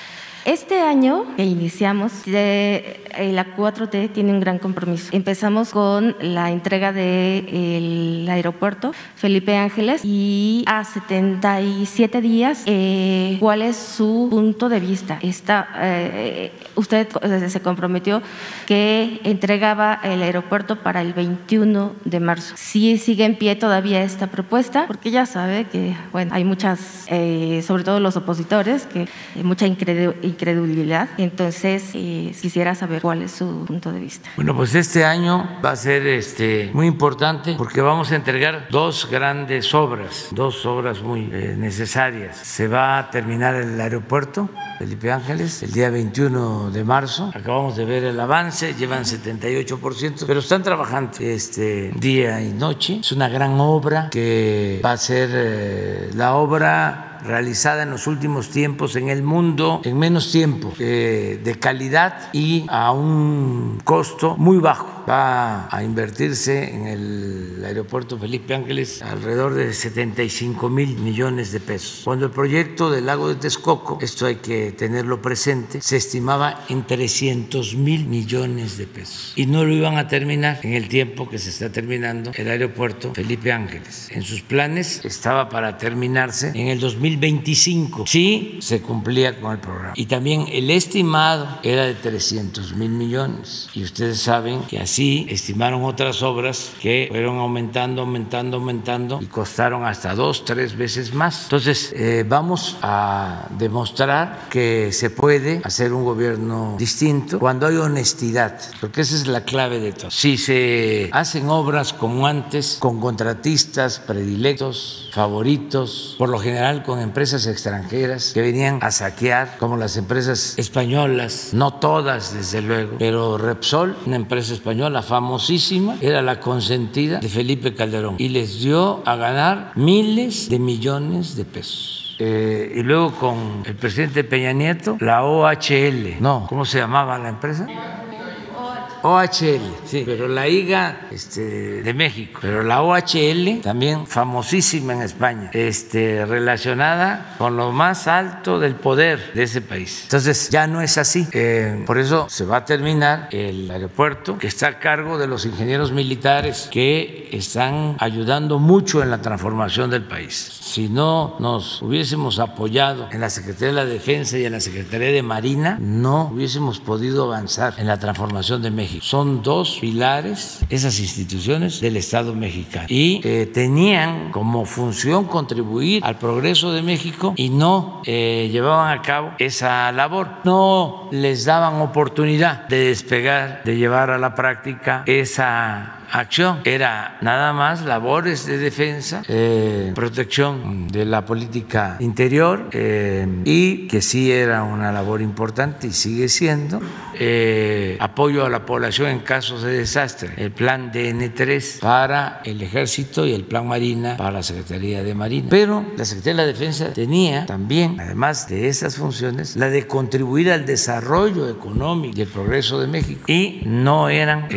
[SPEAKER 15] Este año que iniciamos, de, eh, la 4T tiene un gran compromiso. Empezamos con la entrega del aeropuerto Felipe Ángeles y a 77 días, eh, ¿cuál es su punto de vista? Está, eh, usted se comprometió que entregaba el aeropuerto para el 21 de marzo. ¿Sí sigue en pie todavía esta propuesta? Porque ya sabe que bueno, hay muchas, sobre todo los opositores, que mucha incredulidad incredulidad. Entonces, eh, quisiera saber cuál es su punto de vista.
[SPEAKER 1] Bueno, pues este año va a ser este, muy importante porque vamos a entregar dos grandes obras, dos obras muy eh, necesarias. Se va a terminar el aeropuerto Felipe Ángeles el día 21 de marzo. Acabamos de ver el avance, llevan 78%, pero están trabajando este día y noche. Es una gran obra que va a ser eh, la obra realizada en los últimos tiempos en el mundo en menos tiempo, eh, de calidad y a un costo muy bajo va a invertirse en el aeropuerto Felipe Ángeles alrededor de 75 mil millones de pesos. Cuando el proyecto del lago de Texcoco, esto hay que tenerlo presente, se estimaba en 300 mil millones de pesos y no lo iban a terminar en el tiempo que se está terminando el aeropuerto Felipe Ángeles. En sus planes estaba para terminarse en el 2025. Sí, se cumplía con el programa. Y también el estimado era de 300 mil millones. Y ustedes saben que así estimaron otras obras que fueron aumentando, aumentando, aumentando y costaron hasta dos, tres veces más. Entonces, eh, vamos a demostrar que se puede hacer un gobierno distinto cuando hay honestidad, porque esa es la clave de todo. Si se hacen obras como antes, con contratistas predilectos, favoritos, por lo general con empresas extranjeras que venían a saquear, como las empresas españolas, no todas desde luego, pero Repsol, una empresa española famosísima, era la consentida de Felipe Calderón y les dio a ganar miles de millones de pesos. Eh, y luego con el presidente Peña Nieto, la OHL, no, ¿cómo se llamaba la empresa? OHL, sí, pero la IGA este, de México, pero la OHL también famosísima en España, este, relacionada con lo más alto del poder de ese país. Entonces ya no es así. Eh, por eso se va a terminar el aeropuerto que está a cargo de los ingenieros militares que están ayudando mucho en la transformación del país. Si no nos hubiésemos apoyado en la Secretaría de la Defensa y en la Secretaría de Marina, no hubiésemos podido avanzar en la transformación de México. Son dos pilares, esas instituciones del Estado mexicano. Y eh, tenían como función contribuir al progreso de México y no eh, llevaban a cabo esa labor. No les daban oportunidad de despegar, de llevar a la práctica esa acción. Era nada más labores de defensa, eh, protección de la política interior eh, y que sí era una labor importante y sigue siendo eh, apoyo a la población en casos de desastre. El plan DN3 para el ejército y el plan Marina para la Secretaría de Marina. Pero la Secretaría de la Defensa tenía también, además de esas funciones, la de contribuir al desarrollo económico y el progreso de México y no eran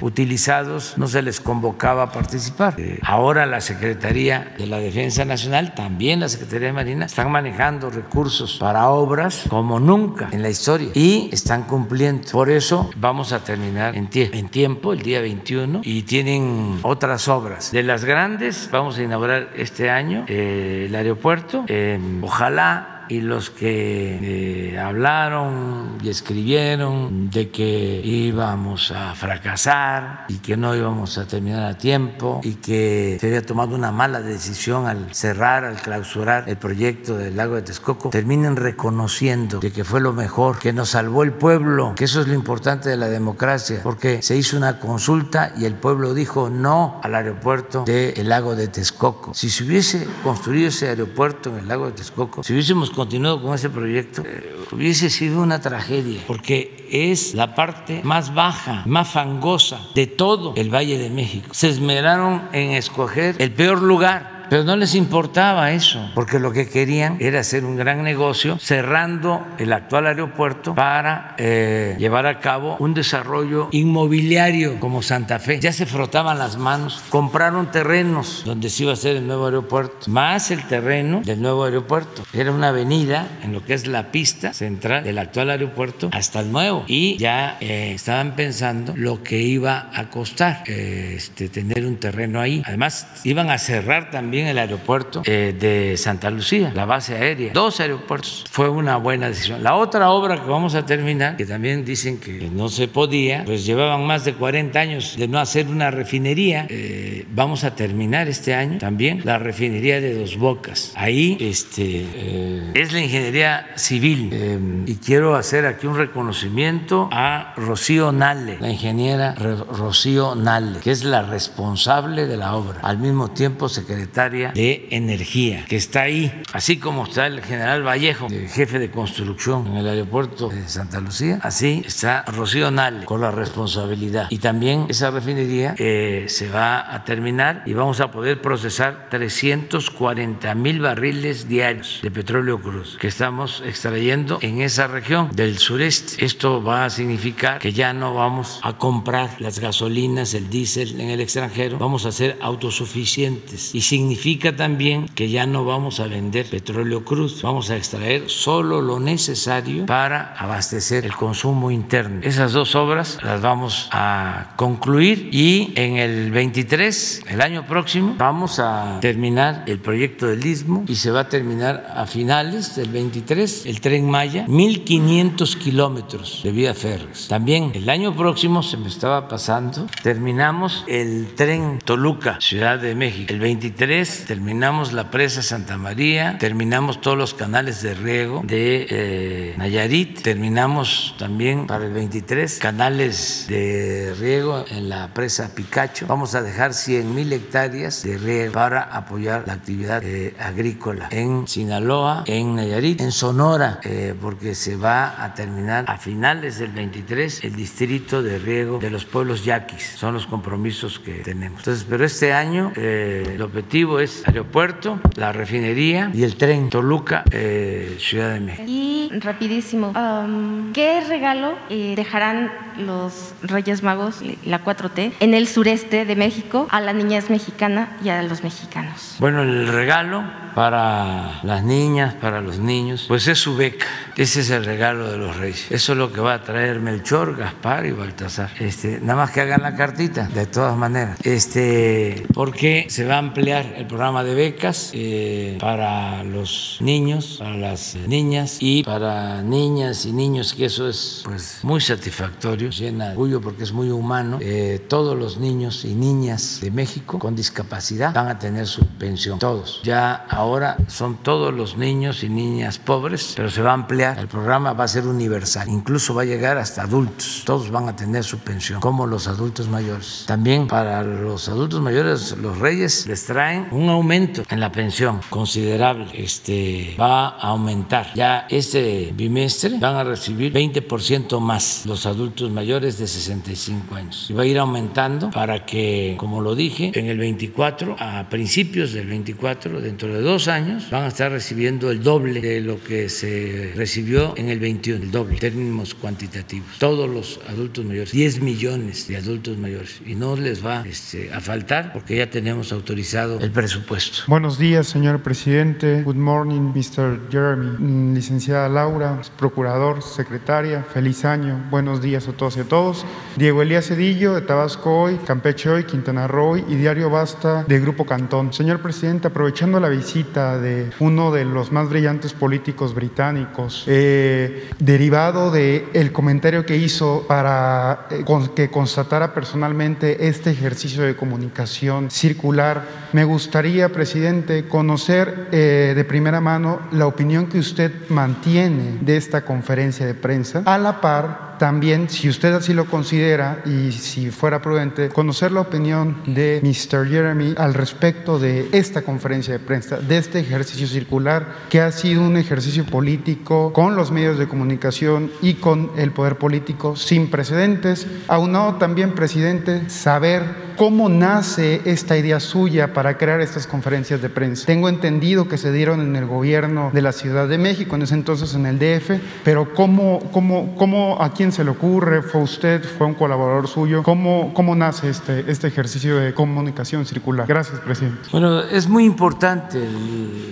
[SPEAKER 1] utilizados no se les convocaba a participar. Eh, ahora la Secretaría de la Defensa Nacional, también la Secretaría de Marina, están manejando recursos para obras como nunca en la historia y están cumpliendo. Por eso vamos a terminar en, tiempo, el día 21, y tienen otras obras. De las grandes, vamos a inaugurar este año eh, el aeropuerto. Eh, ojalá y los que eh, hablaron y escribieron de que íbamos a fracasar y que no íbamos a terminar a tiempo y que se había tomado una mala decisión al cerrar, al clausurar el proyecto del lago de Texcoco, terminen reconociendo de que fue lo mejor, que nos salvó el pueblo, que eso es lo importante de la democracia, porque se hizo una consulta y el pueblo dijo no al aeropuerto del lago de Texcoco. Si se hubiese construido ese aeropuerto en el lago de Texcoco, si hubiésemos continuado con ese proyecto, eh, hubiese sido una tragedia, porque es la parte más baja, más fangosa de todo el Valle de México. Se esmeraron en escoger el peor lugar pero no les importaba eso, porque lo que querían era hacer un gran negocio cerrando el actual aeropuerto para eh, llevar a cabo un desarrollo inmobiliario como Santa Fe. Ya se frotaban las manos, compraron terrenos donde se iba a hacer el nuevo aeropuerto, más el terreno del nuevo aeropuerto. Era una avenida en lo que es la pista central del actual aeropuerto hasta el nuevo. Y ya eh, estaban pensando lo que iba a costar eh, este, tener un terreno ahí. Además, iban a cerrar también el aeropuerto eh, de Santa Lucía, la base aérea. Dos aeropuertos. Fue una buena decisión. La otra obra que vamos a terminar, que también dicen que no se podía, pues llevaban más de 40 años de no hacer una refinería. Eh, vamos a terminar este año también la refinería de Dos Bocas. Ahí este, eh, es la ingeniería civil. y quiero hacer aquí un reconocimiento a Rocío Nale, la ingeniera Rocío Nale, que es la responsable de la obra. Al mismo tiempo, secretaria de Energía, que está ahí, así como está el general Vallejo, jefe de construcción en el aeropuerto de Santa Lucía, así está Rocío Nale con la responsabilidad. Y también esa refinería eh, se va a terminar y vamos a poder procesar 340 mil barriles diarios de petróleo cruz que estamos extrayendo en esa región del sureste. Esto va a significar que ya no vamos a comprar las gasolinas, el diésel en el extranjero, vamos a ser autosuficientes y significa significa también que ya no vamos a vender petróleo cruz, vamos a extraer solo lo necesario para abastecer el consumo interno. Esas dos obras las vamos a concluir y en el 23, el año próximo, vamos a terminar el proyecto del Istmo y se va a terminar a finales del 23 el tren Maya, 1500 kilómetros de vía férreas. También el año próximo, se me estaba pasando, terminamos el tren Toluca, Ciudad de México, el 23 terminamos la presa Santa María, terminamos todos los canales de riego de eh, Nayarit, terminamos también para el 23 canales de riego en la presa Picacho. Vamos a dejar 100 mil hectáreas de riego para apoyar la actividad eh, agrícola en Sinaloa, en Nayarit, en Sonora, eh, porque se va a terminar a finales del 23 el distrito de riego de los pueblos yaquis. Son los compromisos que tenemos. Entonces, pero este año el objetivo es aeropuerto, la refinería y el tren Toluca, eh, Ciudad de México.
[SPEAKER 15] Y rapidísimo, um, ¿qué regalo eh, dejarán los Reyes Magos, la 4T, en el sureste de México a la niñez mexicana y a los mexicanos?
[SPEAKER 1] Bueno, el regalo para las niñas, para los niños, pues es su beca. Ese es el regalo de los reyes. Eso es lo que va a traer Melchor, Gaspar y Baltasar. Este, nada más que hagan la cartita, de todas maneras. Este, porque se va a ampliar el programa de becas eh, para los niños, para las niñas y para niñas y niños, que eso es pues muy satisfactorio, llena de orgullo porque es muy humano. Eh, todos los niños y niñas de México con discapacidad van a tener su pensión, todos. Ya ahora son todos los niños y niñas pobres, pero se va a ampliar. El programa va a ser universal, incluso va a llegar hasta adultos. Todos van a tener su pensión, como los adultos mayores. También para los adultos mayores, los reyes les traen un aumento en la pensión considerable. Este va a aumentar. Ya este bimestre van a recibir 20% más los adultos mayores de 65 años. Y va a ir aumentando para que, como lo dije, en el 24, a principios del 24, dentro de dos años van a estar recibiendo el doble de lo que se recibió en el 21, el doble, términos cuantitativos. Todos los adultos mayores, 10 millones de adultos mayores, y no les va este, a faltar porque ya tenemos autorizado el presupuesto.
[SPEAKER 6] Buenos días, señor presidente. Good morning, Mr. Jeremy. Mm, licenciada Laura, procurador, secretaria, feliz año. Buenos días a todos y a todos. Diego Elías Cedillo, de Tabasco Hoy, Campeche Hoy, Quintana Roo y Diario Basta, de Grupo Cantón. Señor presidente, aprovechando la visita de uno de los más brillantes políticos británicos, eh, derivado el comentario que hizo para eh, que constatara personalmente este ejercicio de comunicación circular, me gustaría, presidente, conocer eh, de primera mano la opinión que usted mantiene de esta conferencia de prensa, a la par también, si usted así lo considera y si fuera prudente, conocer la opinión de Mr. Jeremy al respecto de esta conferencia de prensa, de este ejercicio circular, que ha sido un ejercicio político con los medios de comunicación y con el poder político sin precedentes. Aunado también, presidente, saber cómo nace esta idea suya para crear estas conferencias de prensa. Tengo entendido que se dieron en el gobierno de la Ciudad de México, en ese entonces en el DF, pero ¿cómo, cómo, cómo a se le ocurre? ¿Fue usted? ¿Fue un colaborador suyo? ¿Cómo, cómo nace este, este ejercicio de comunicación circular? Gracias, presidente.
[SPEAKER 1] Bueno, es muy importante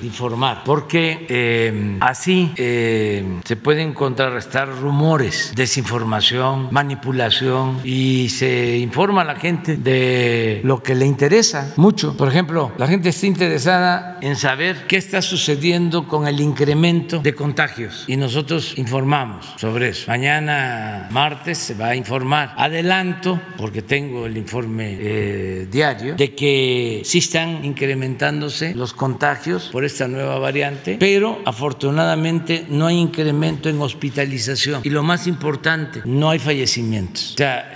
[SPEAKER 1] informar, porque eh, así eh, se pueden contrarrestar rumores, desinformación, manipulación, y se informa a la gente de lo que le interesa mucho. Por ejemplo, la gente está interesada en saber qué está sucediendo con el incremento de contagios y nosotros informamos sobre eso. Mañana martes se va a informar. Adelanto, porque tengo el informe eh, diario, de que sí están incrementándose los contagios por esta nueva variante, pero afortunadamente no hay incremento en hospitalización y lo más importante, no hay fallecimientos. O sea,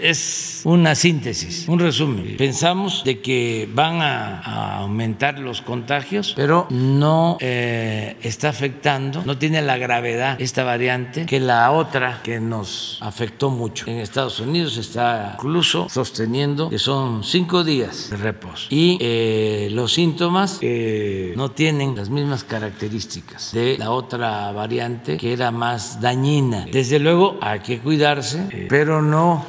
[SPEAKER 1] es una síntesis, un resumen. Pensamos de que van a, aumentar los contagios, pero no eh, está afectando, no tiene la gravedad esta variante que la otra que nos afectó mucho. En Estados Unidos está incluso sosteniendo que son cinco días de reposo y eh, los síntomas eh, no tienen las mismas características de la otra variante que era más dañina. Desde luego hay que cuidarse, pero no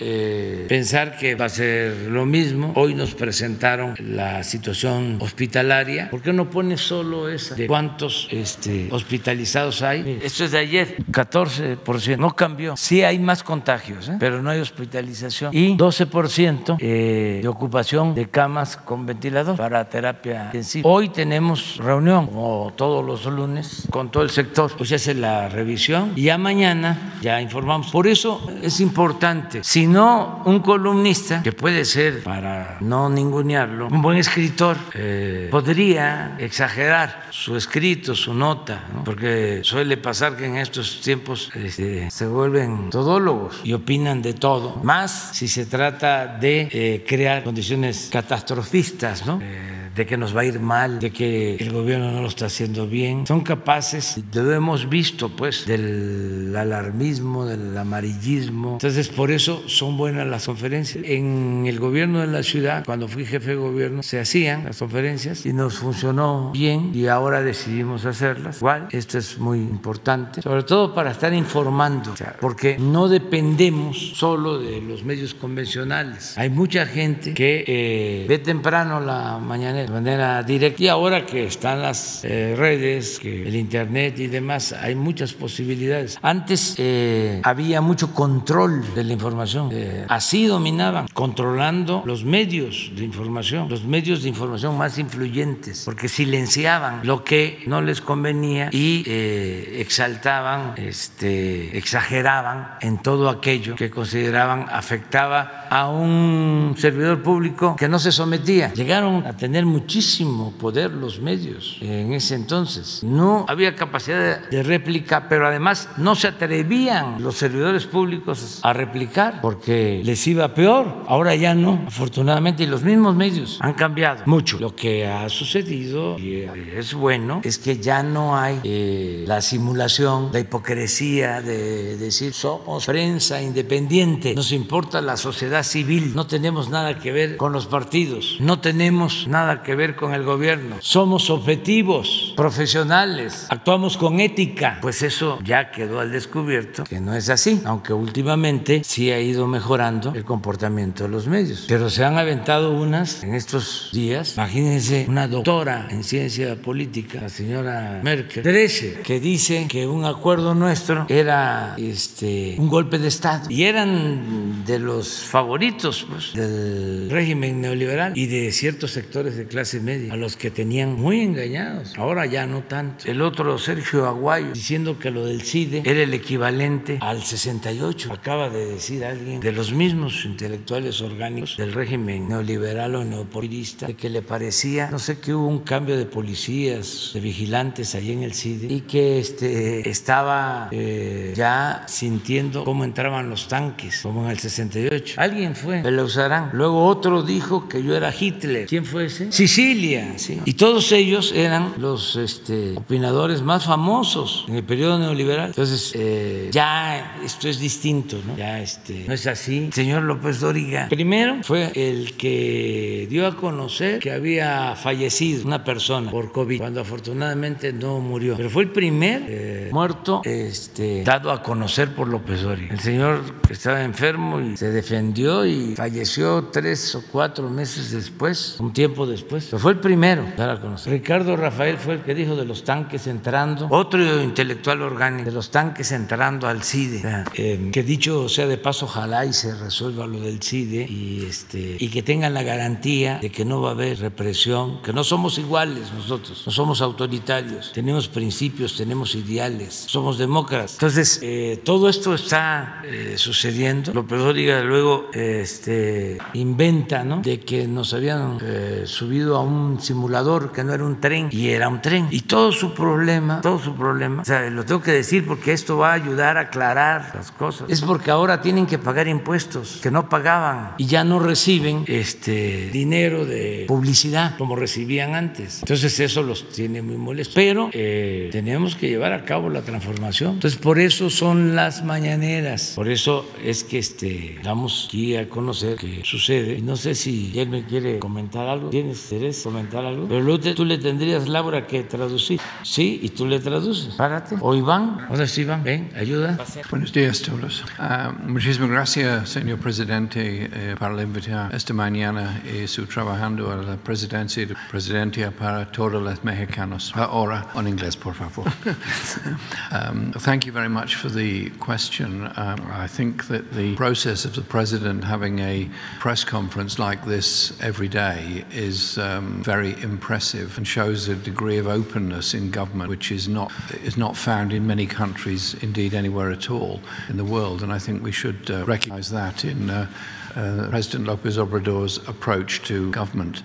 [SPEAKER 1] pensar que va a ser lo mismo. Hoy nos presentaron la situación hospitalaria. ¿Por qué no pone solo esa de cuántos este, hospitalizados hay? Esto es de ayer, 14%. No cambió. Sí hay más contagios, ¿eh? pero no hay hospitalización. Y 12% eh, de ocupación de camas con ventilador para terapia intensiva. Hoy tenemos reunión, como todos los lunes, con todo el sector. Pues se hace la revisión y ya mañana ya informamos. Por eso es importante. Si no, un columnista, que puede ser, para no ningunearlo, un buen escritor, eh, podría exagerar su escrito, su nota, porque suele pasar que en estos tiempos este, se vuelven todólogos y opinan de todo, más si se trata de eh, crear condiciones catastrofistas, ¿no? Eh, de que nos va a ir mal, de que el gobierno no lo está haciendo bien. Son capaces, lo hemos visto pues, del alarmismo, del amarillismo. Entonces, por eso son buenas las conferencias. En el gobierno de la ciudad, cuando fui jefe de gobierno, se hacían las conferencias y nos funcionó bien y ahora decidimos hacerlas. Igual, esto es muy importante, sobre todo para estar informando, porque no dependemos solo de los medios convencionales. Hay mucha gente que eh, ve temprano la mañana de manera directa. Y ahora que están las eh, redes, que el Internet y demás, hay muchas posibilidades. Antes eh, había mucho control de la información. Eh, así dominaban, controlando los medios de información, los medios de información más influyentes, porque silenciaban lo que no les convenía y exaltaban, este, exageraban en todo aquello que consideraban afectaba a un servidor público que no se sometía. Llegaron a tener muchísimo poder los medios en ese entonces. No había capacidad de réplica, pero además no se atrevían los servidores públicos a replicar porque les iba peor. Ahora ya no, afortunadamente, y los mismos medios han cambiado mucho. Lo que ha sucedido, y es bueno, es que ya no hay eh, la simulación, la hipocresía de decir somos prensa independiente, nos importa la sociedad civil, no tenemos nada que ver con los partidos, no tenemos nada que ver con el gobierno, somos objetivos, profesionales, actuamos con ética, pues eso ya quedó al descubierto que no es así, aunque últimamente sí ha ido mejorando el comportamiento de los medios, pero se han aventado unas en estos días, imagínense una doctora en ciencia política, la señora Merkel, 13, que dice que un acuerdo nuestro era este, un golpe de Estado. Y eran de los favoritos pues, del régimen neoliberal y de ciertos sectores de clase media a los que tenían muy engañados. Ahora ya no tanto. El otro, Sergio Aguayo, diciendo que lo del CIDE era el equivalente al 68. Acaba de decir alguien de los mismos intelectuales orgánicos del régimen neoliberal o neopolista de que le parecía, no sé, que hubo un cambio de policías, de vigilantes ahí en el CIDE y que este, estaba eh, ya sintiendo cómo entraban los tanques, como en el 68. Alguien fue, lo usarán. Luego otro dijo que yo era Hitler. ¿Quién fue ese? Sicilia, sí. Y todos ellos eran los este, opinadores más famosos en el periodo neoliberal. Entonces, eh, ya esto es distinto, ¿no? Ya este, no es así. señor López Dóriga, primero fue el que dio a conocer que había fallecido una persona por COVID, cuando afortunadamente no murió. Pero fue el primer eh, muerto este, dado a conocer por López Dóriga. El señor estaba enfermo y se defendió y falleció tres o cuatro meses después, un tiempo después. Pero fue el primero dar a conocer. Ricardo Rafael fue el que dijo de los tanques entrando, otro intelectual orgánico, de los tanques entrando al CIDE. Eh, que dicho sea de paso, ojalá y se resuelva lo del CIDE y, este, y que tengan la garantía de que no va a haber represión, que no somos iguales nosotros, no somos autoritarios, tenemos principios, tenemos ideales, somos demócratas. Entonces, eh, todo esto está eh, sucediendo. López Dóriga luego este, inventa ¿no? de que nos habían eh, subido a un simulador que no era un tren y era un tren. Y todo su problema, todo su problema, o sea, lo tengo que decir porque esto va a ayudar a aclarar las cosas, es porque ahora tienen que pagar impuestos que no pagaban y ya no reciben este dinero de publicidad como recibían antes. Entonces eso los tiene muy molestos. Pero eh, tenemos que llevar a cabo la transformación. Entonces por eso son las mañaneras. Por eso es que este, damos aquí a conocer qué sucede. Y no sé si él me quiere comentar algo. ¿Tienes interés comentar algo? Pero luego tú le tendrías, Laura, que traducir. Sí, y tú le traduces. Párate. O Iván. ¿Dónde está Iván? Ven, ayuda.
[SPEAKER 16] Buenos días a todos. Uh, muchísimas gracias, señor presidente, eh, por la invitación esta mañana y su trabajando a la presidencia de presidencia para todos los mexicanos. Ahora, en inglés, por favor. um, thank you very much for the question. Um, I think that the process of the president having a press conference like this every day is um, very impressive and shows a degree of openness in government which is not is not found in many countries, indeed anywhere at all in the world. And I think we should uh, recognise that in uh, uh, President Lopez Obrador's approach to government.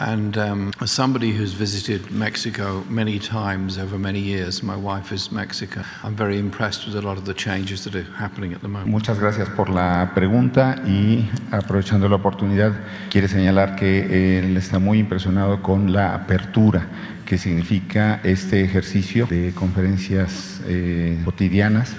[SPEAKER 16] And um, as somebody who's visited Mexico many times over many years, my wife is Mexican, I'm very impressed with a lot of the changes that are happening at the moment.
[SPEAKER 17] Muchas gracias por la pregunta y aprovechando la oportunidad, quiere señalar que él está muy impresionado con la apertura que significa este ejercicio de conferencias eh, cotidianas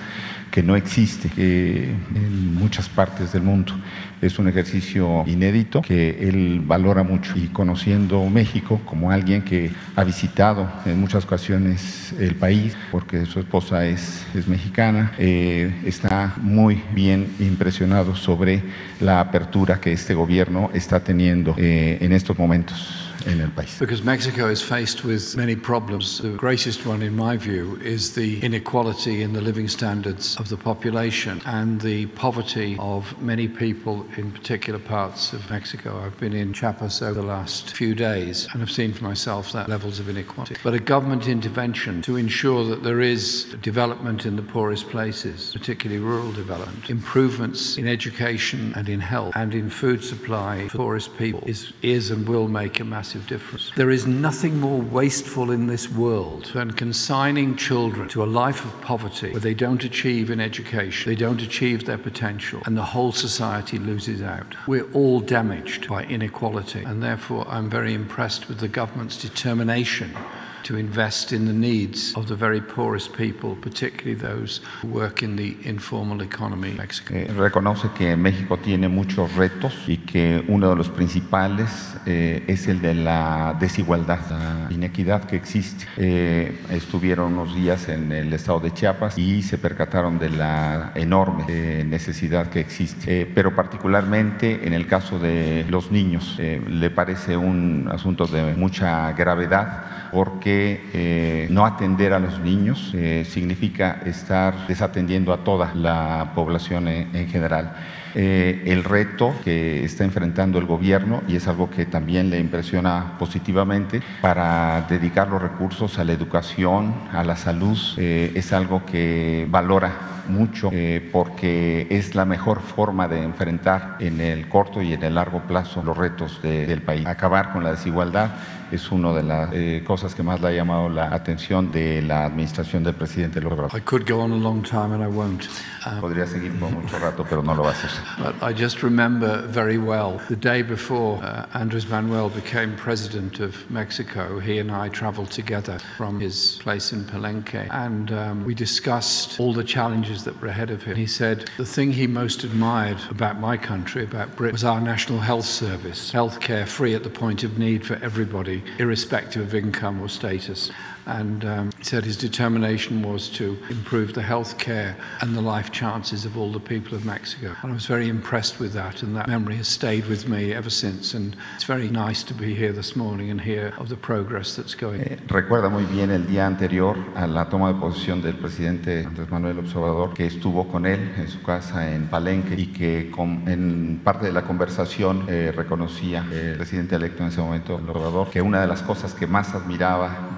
[SPEAKER 17] que no existe eh, en muchas partes del mundo. Es un ejercicio inédito que él valora mucho. Y conociendo México como alguien que ha visitado en muchas ocasiones el país, porque su esposa es, mexicana, eh, está muy bien impresionado sobre la apertura que este gobierno está teniendo eh, en estos momentos en el país.
[SPEAKER 16] Because Mexico is faced with many problems. The greatest one, in my view, is the inequality in the living standards of the population and the poverty of many people in particular parts of Mexico. I've been in Chiapas over the last few days and have seen for myself that levels of inequality. But a government intervention to ensure that there is development in the poorest places, particularly rural development, improvements in education and in health and in food supply for poorest people is, is and will make a massive massive difference. There is nothing more wasteful in this world than consigning children to a life of poverty where they don't achieve in education, they don't achieve their potential, and the whole society loses out. We're all damaged by inequality, and therefore I'm very impressed with the government's determination to invest in the needs of the very poorest people, particularly those who work in the informal economy in Mexico.
[SPEAKER 17] Eh, reconoce que México tiene muchos retos y que uno de los principales eh, es el de la desigualdad, la inequidad que existe. Eh, estuvieron unos días en el estado de Chiapas y se percataron de la enorme eh, necesidad que existe, Eh, pero particularmente en el caso de los niños, eh, le parece un asunto de mucha gravedad porque no atender a los niños significa estar desatendiendo a toda la población en general. Eh, el reto que está enfrentando el gobierno, y es algo que también le impresiona positivamente, para dedicar los recursos a la educación, a la salud, eh, es algo que valora mucho eh, porque es la mejor forma de enfrentar en el corto y en el largo plazo los retos de- del país. Acabar con la desigualdad es una de las eh, cosas que más le ha llamado la atención de la administración del presidente López Obrador.
[SPEAKER 16] I could go on a long time and I won't. Um,
[SPEAKER 17] Podría seguir por mucho rato, pero no lo va a hacer.
[SPEAKER 16] But I just remember very well the day before uh, Andres Manuel became president of Mexico, he and I traveled together from his place in Palenque and um, we discussed all the challenges that were ahead of him. He said the thing he most admired about my country, about Britain, was our national health service, healthcare free at the point of need for everybody, irrespective of income or status. And um, he said his determination was to improve the health care and the life chances of all the people of Mexico. And I was very impressed with that, and that memory has stayed with me ever since. And it's very nice to be here this morning and hear of the progress that's going.
[SPEAKER 17] Eh, Recuerda muy bien el día anterior a la toma de posición del presidente Andrés Manuel Obrador, que estuvo con él en su casa en Palenque y que con- en parte de la conversación eh, reconocía el presidente electo en ese momento, López Obrador, que una de las cosas que más admiraba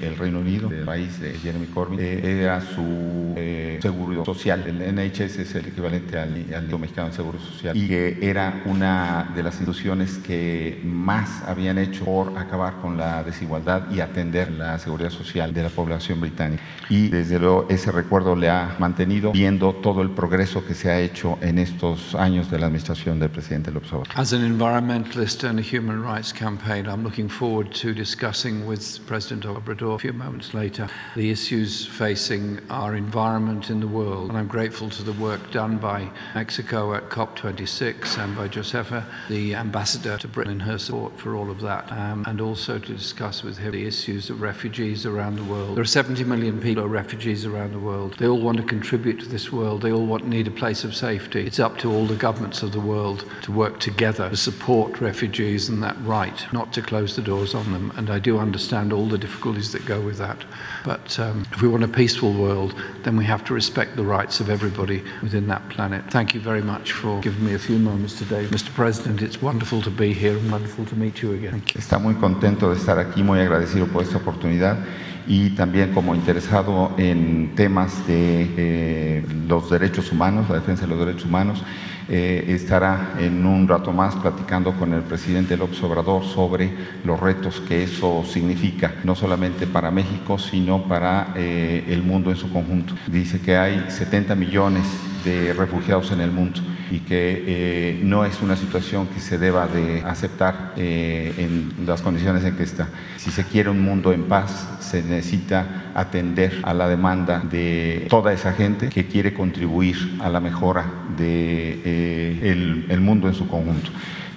[SPEAKER 17] del Reino Unido, del país de Jeremy Corbyn, eh, era su eh, seguro social. El NHS es el equivalente al, al Mexicano de Seguro Social y que era una de las instituciones que más habían hecho por acabar con la desigualdad y atender la seguridad social de la población británica. Y desde luego ese recuerdo le ha mantenido viendo todo el progreso que se ha hecho en estos años de la administración del presidente López Obrador.
[SPEAKER 16] As an environmentalist and a human rights campaigner, I'm looking forward to discussing with President Obrador a few moments later the issues facing our environment in the world. And I'm grateful to the work done by Mexico at COP26 and by Josefa, the ambassador to Britain, in her support for all of that. Um, and also to discuss with him the issues of refugees around the world. There are 70 million people who are refugees around the world. They all want to contribute to this world. They all want need a place of safety. It's up to all the governments of the world to work together to support refugees and that right, not to close the doors on them. And I do understand all the difficulties that go with that. But um, if we want a peaceful world, then we have to respect the rights of everybody within that planet. Thank you very much for giving me a few moments today. Mr. President, it's wonderful to be here and wonderful to meet you again. Thank you.
[SPEAKER 17] Está muy contento de estar aquí, muy agradecido por esta oportunidad y también como interesado en temas de eh, los derechos humanos, la defensa de los derechos humanos. Eh, estará en un rato más platicando con el presidente López Obrador sobre los retos que eso significa, no solamente para México, sino para eh, el mundo en su conjunto. Dice que hay 70 millones de refugiados en el mundo y que eh, no es una situación que se deba de aceptar eh, en las condiciones en que está. Si se quiere un mundo en paz, se necesita atender a la demanda de toda esa gente que quiere contribuir a la mejora de eh, el, mundo en su conjunto.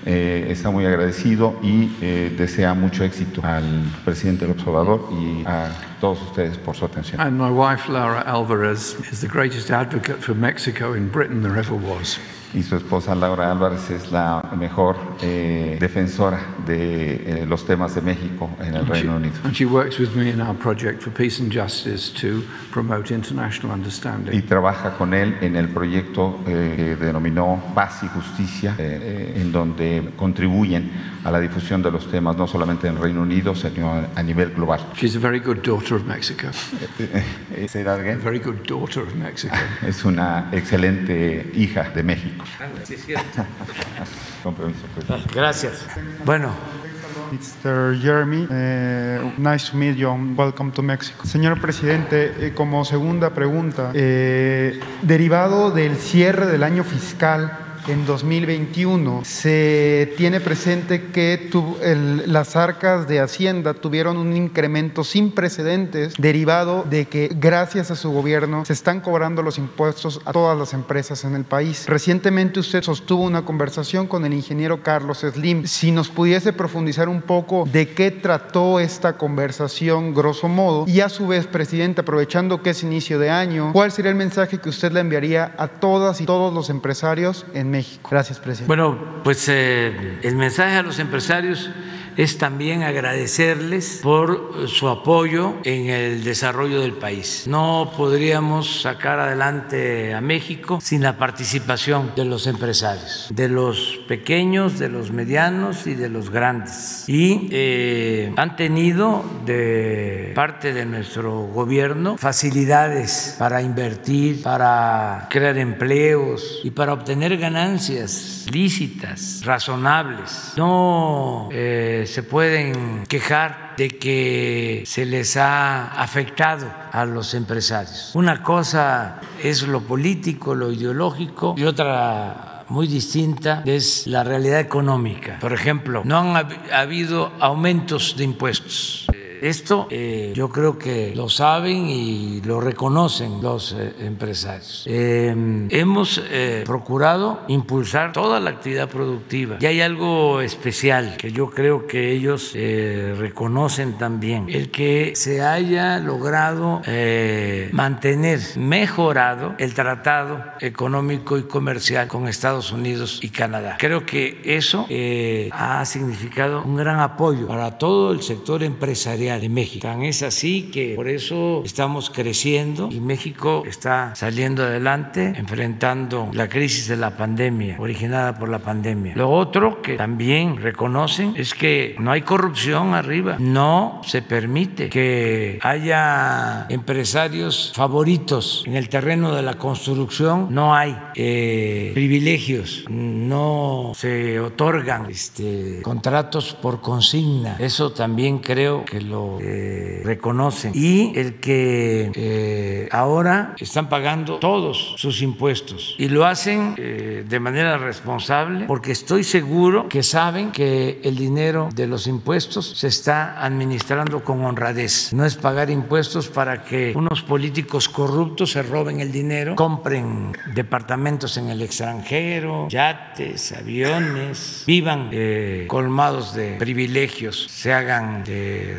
[SPEAKER 17] Eh, está muy agradecido y eh, desea mucho éxito al presidente López Obrador y a todos ustedes por su atención.
[SPEAKER 16] And my wife, Laura Alvarez, is the greatest advocate for Mexico in Britain there ever was.
[SPEAKER 17] Y su esposa Laura Álvarez es la mejor eh, defensora de eh, los temas de México en el Reino Unido.
[SPEAKER 16] And she works with me in our project for peace and justice to promote international understanding.
[SPEAKER 17] Y trabaja con él en el proyecto eh, que denominó Paz y Justicia, eh, eh, en donde contribuyen a la difusión de los temas no solamente en el Reino Unido, sino a, a nivel global.
[SPEAKER 16] She's a very good daughter of Mexico.
[SPEAKER 17] Say that again?
[SPEAKER 16] A very good daughter of Mexico.
[SPEAKER 17] Es una excelente hija de México. Permiso, pues.
[SPEAKER 1] Gracias. Bueno,
[SPEAKER 6] Mr. Jeremy, eh, nice to meet you and welcome to Mexico. Señor presidente, eh, como segunda pregunta, eh, derivado del cierre del año fiscal en 2021, se tiene presente que las arcas de Hacienda tuvieron un incremento sin precedentes derivado de que gracias a su gobierno se están cobrando los impuestos a todas las empresas en el país. Recientemente usted sostuvo una conversación con el ingeniero Carlos Slim. Si nos pudiese profundizar un poco de qué trató esta conversación grosso modo y a su vez, presidente, aprovechando que es inicio de año, ¿cuál sería el mensaje que usted le enviaría a todas y todos los empresarios en México? Gracias, presidente.
[SPEAKER 1] Bueno, pues eh, el mensaje a los empresarios es también agradecerles por su apoyo en el desarrollo del país. No podríamos sacar adelante a México sin la participación de los empresarios, de los pequeños, de los medianos y de los grandes. Y eh, han tenido de parte de nuestro gobierno facilidades para invertir, para crear empleos y para obtener ganancias lícitas, razonables. No eh, se pueden quejar de que se les ha afectado a los empresarios. Una cosa es lo político, lo ideológico y otra muy distinta es la realidad económica. Por ejemplo, no han habido aumentos de impuestos esto eh, yo creo que lo saben y lo reconocen los eh, empresarios. Em, hemos eh, procurado impulsar toda la actividad productiva y hay algo especial que yo creo que ellos reconocen también, el que se haya logrado mantener mejorado el tratado económico y comercial con Estados Unidos y Canadá. Creo que eso ha significado un gran apoyo para todo el sector empresarial de México. Tan es así que por eso estamos creciendo y México está saliendo adelante enfrentando la crisis de la pandemia, originada por la pandemia. Lo otro que también reconocen es que no hay corrupción arriba, no se permite que haya empresarios favoritos en el terreno de la construcción, no hay eh, privilegios, no se otorgan este, contratos por consigna. Eso también creo que lo eh, reconocen y el que eh, ahora están pagando todos sus impuestos. Y lo hacen eh, de manera responsable porque estoy seguro que saben que el dinero de los impuestos se está administrando con honradez. No es pagar impuestos para que unos políticos corruptos se roben el dinero, compren departamentos en el extranjero, yates, aviones, vivan colmados de privilegios, se hagan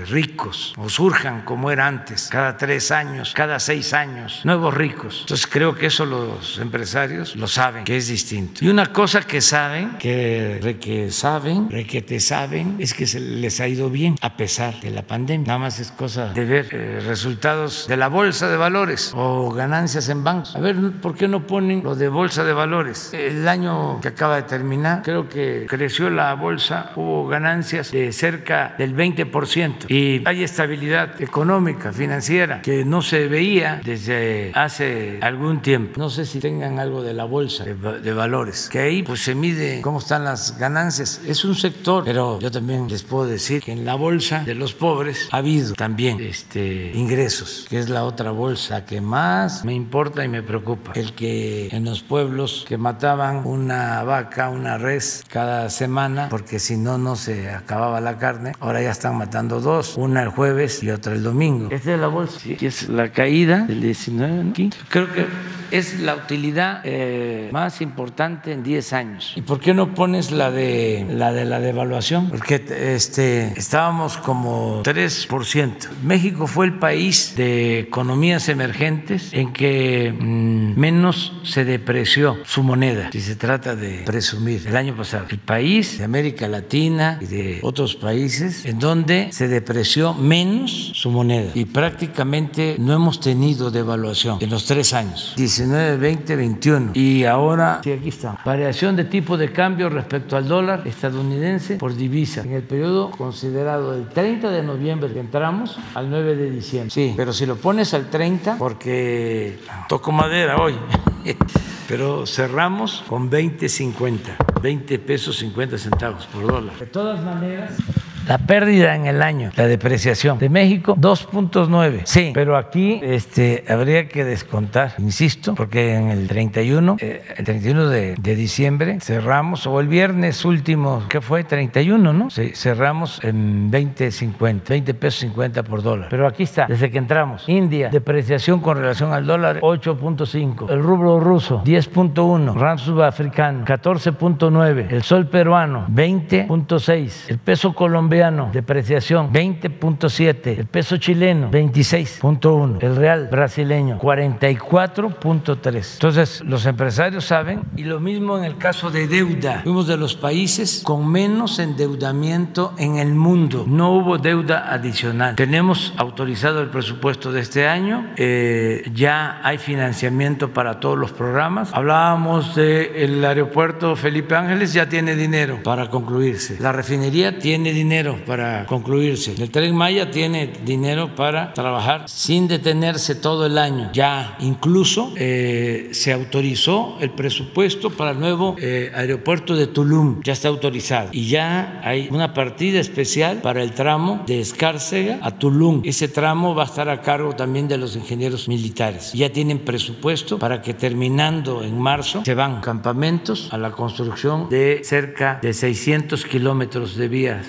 [SPEAKER 1] ricos o surjan como era antes, cada tres años, cada seis años, nuevos ricos. Entonces creo que eso los empresarios lo saben, que es distinto. Y una cosa que saben, que, que saben, que te saben, es que se les ha ido bien a pesar de la pandemia. Nada más es cosa de ver eh, resultados de la bolsa de valores o ganancias en bancos. A ver, ¿por qué no ponen lo de bolsa de valores? El año que acaba de terminar, creo que creció la bolsa, hubo ganancias de cerca del 20% y hay estabilidad económica, financiera, que no se veía desde hace algún tiempo. No sé si tengan algo de la bolsa de, valores, que ahí pues se mide cómo están las ganancias. Es un sector, pero yo también les puedo decir que en la bolsa de los pobres ha habido también este, ingresos, que es la otra bolsa que más me importa y me preocupa. El que en los pueblos que mataban una vaca, una res cada semana, porque si no, no se acababa la carne, ahora ya están matando dos, una el jueves y otra el domingo. Es de la bolsa, sí, es la caída del 19 aquí. Creo que es la utilidad eh, más importante en 10 años. ¿Y por qué no pones la de la de la devaluación? Porque este estábamos como 3%. México fue el país de economías emergentes en que mm, menos se depreció su moneda, si se trata de presumir. El año pasado, el país de América Latina y de otros países en donde se depreció menos su moneda y prácticamente no hemos tenido devaluación en los tres años. 19, 20, 21. Y ahora, sí, aquí está. Variación de tipo de cambio respecto al dólar estadounidense por divisa en el periodo considerado del 30 de noviembre que entramos al 9 de diciembre. Sí, pero si lo pones al 30, porque toco madera hoy. pero cerramos con 20.50, 20 pesos 50 centavos por dólar. De todas maneras, La pérdida en el año, la depreciación de México, 2.9. Sí, pero aquí este, habría que descontar, insisto, porque en el 31, eh, el 31 de, de, diciembre cerramos, o el viernes último, ¿qué fue? 31, ¿no? Sí, cerramos en 20.50, 20 pesos 50 por dólar. Pero aquí está, desde que entramos. India, depreciación con relación al dólar, 8.5. El rublo ruso, 10.1. Rand sudafricano, 14.9. El sol peruano, 20.6. El peso colombiano, depreciación, 20.7. El peso chileno, 26.1. El real brasileño, 44.3. Entonces, los empresarios saben, y lo mismo en el caso de deuda. Fuimos de los países con menos endeudamiento en el mundo. No hubo deuda adicional. Tenemos autorizado el presupuesto de este año, eh, ya hay financiamiento para todos los programas. Hablábamos del aeropuerto Felipe Ángeles, ya tiene dinero para concluirse. La refinería tiene dinero para concluirse. El tren Maya tiene dinero para trabajar sin detenerse todo el año. Ya incluso eh, se autorizó el presupuesto para el nuevo eh, aeropuerto de Tulum. Ya está autorizado. Y ya hay una partida especial para el tramo de Escárcega a Tulum. Ese tramo va a estar a cargo también de los ingenieros militares. Ya tienen presupuesto para que terminando en marzo se van campamentos a la construcción de cerca de 600 kilómetros de vía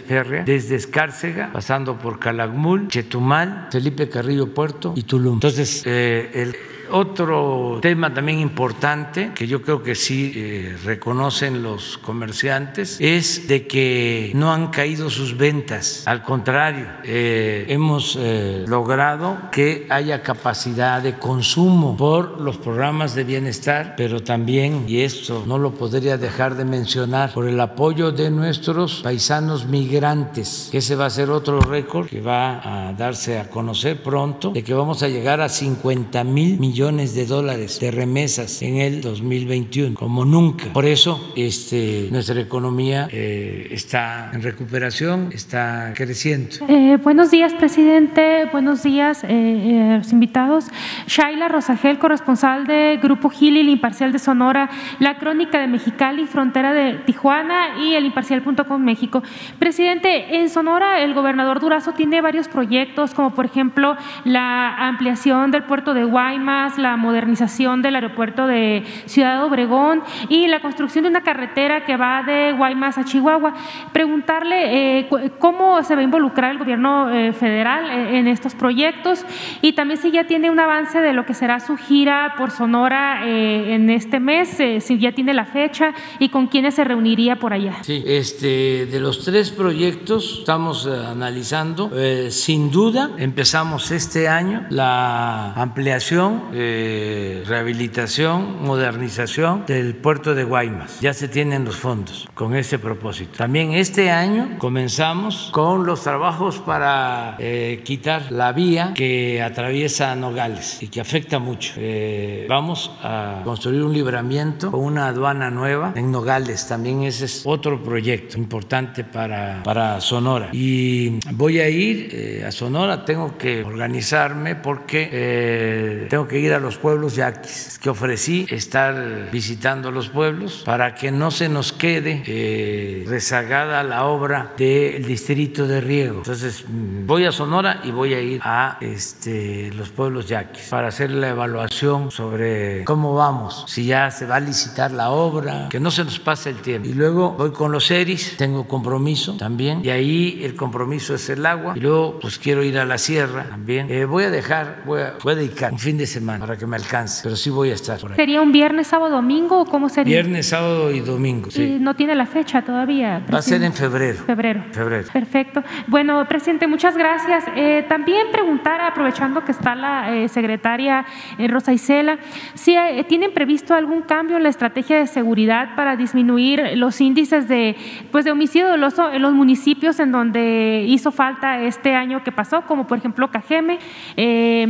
[SPEAKER 1] desde Escárcega, pasando por Calakmul, Chetumal, Felipe Carrillo Puerto y Tulum. Entonces, eh, el otro tema también importante que yo creo que sí eh, reconocen los comerciantes es de que no han caído sus ventas. Al contrario, eh, hemos eh, logrado que haya capacidad de consumo por los programas de bienestar, pero también, y esto no lo podría dejar de mencionar, por el apoyo de nuestros paisanos migrantes, que ese va a ser otro récord que va a darse a conocer pronto, de que vamos a llegar a 50 mil millones de dólares de remesas en el 2021, como nunca. Por eso este, nuestra economía eh, está en recuperación, está creciendo.
[SPEAKER 18] Eh, buenos días, presidente. Buenos días, eh, los invitados. Shaila Rosagel, corresponsal de Grupo Gili, el Imparcial de Sonora, La Crónica de Mexicali, Frontera de Tijuana y el Imparcial.com México. Presidente, en Sonora el gobernador Durazo tiene varios proyectos, como por ejemplo la ampliación del puerto de Guaymas, la modernización del aeropuerto de Ciudad Obregón y la construcción de una carretera que va de Guaymas a Chihuahua. Preguntarle eh, cómo se va a involucrar el gobierno eh, federal eh, en estos proyectos y también si ya tiene un avance de lo que será su gira por Sonora en este mes, si ya tiene la fecha y con quiénes se reuniría por allá.
[SPEAKER 1] Sí, este, de los tres proyectos estamos analizando, sin duda empezamos este año la ampliación rehabilitación, modernización del puerto de Guaymas. Ya se tienen los fondos con ese propósito. También este año comenzamos con los trabajos para eh, quitar la vía que atraviesa Nogales y que afecta mucho. Eh, vamos a construir un libramiento con una aduana nueva en Nogales. También ese es otro proyecto importante para, para Sonora. Y voy a ir eh, a Sonora, tengo que organizarme porque tengo que ir a los pueblos yaquis, que ofrecí estar visitando los pueblos para que no se nos quede eh, rezagada la obra del distrito de riego. Entonces mm, voy a Sonora y voy a ir a este, los pueblos yaquis para hacer la evaluación sobre cómo vamos, si ya se va a licitar la obra, que no se nos pase el tiempo. Y luego voy con los ERIS, tengo compromiso también, y ahí el compromiso es el agua, y luego pues quiero ir a la sierra también. Eh, voy a dejar, voy a, voy a dedicar un fin de semana para que me alcance, pero sí voy a estar por ahí.
[SPEAKER 18] ¿Sería un viernes, sábado, domingo o cómo sería?
[SPEAKER 1] Viernes, sábado y domingo, sí.
[SPEAKER 18] no tiene la fecha todavía.
[SPEAKER 1] Va a ser en febrero.
[SPEAKER 18] Febrero.
[SPEAKER 1] Febrero.
[SPEAKER 18] Perfecto. Bueno, presidente, muchas gracias. Eh, también preguntar, aprovechando que está la eh, secretaria eh, Rosa Isela, si tienen previsto algún cambio en la estrategia de seguridad para disminuir los índices de, pues, de homicidio doloso en los municipios en donde hizo falta este año que pasó, como por ejemplo Cajeme,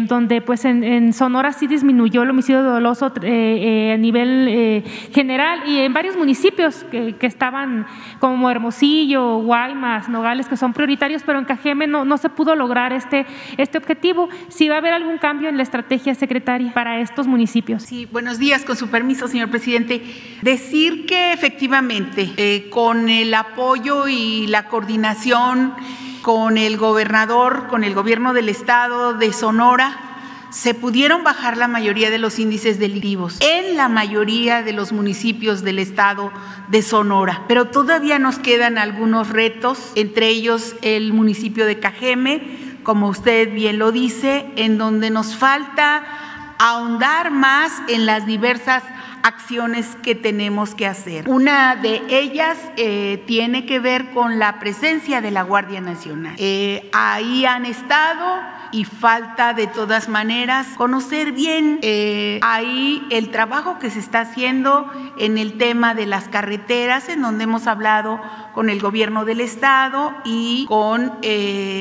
[SPEAKER 18] donde pues en, en Sonora sí disminuyó el homicidio doloso a nivel general y en varios municipios que, estaban como Hermosillo, Guaymas, Nogales, que son prioritarios, pero en Cajeme no, no se pudo lograr este, este objetivo. Si va a haber algún cambio en la estrategia secretaria para estos municipios.
[SPEAKER 3] Sí, buenos días, con su permiso, señor presidente. Decir que efectivamente, eh, con el apoyo y la coordinación con el gobernador, con el gobierno del estado de Sonora, se pudieron bajar la mayoría de los índices delictivos en la mayoría de los municipios del estado de Sonora. Pero todavía nos quedan algunos retos, entre ellos el municipio de Cajeme, como usted bien lo dice, en donde nos falta ahondar más en las diversas acciones que tenemos que hacer. Una de ellas eh, tiene que ver con la presencia de la Guardia Nacional. Eh, ahí han estado y falta de todas maneras conocer bien eh, ahí el trabajo que se está haciendo en el tema de las carreteras, en donde hemos hablado con el gobierno del estado y con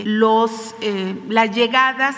[SPEAKER 3] los, las llegadas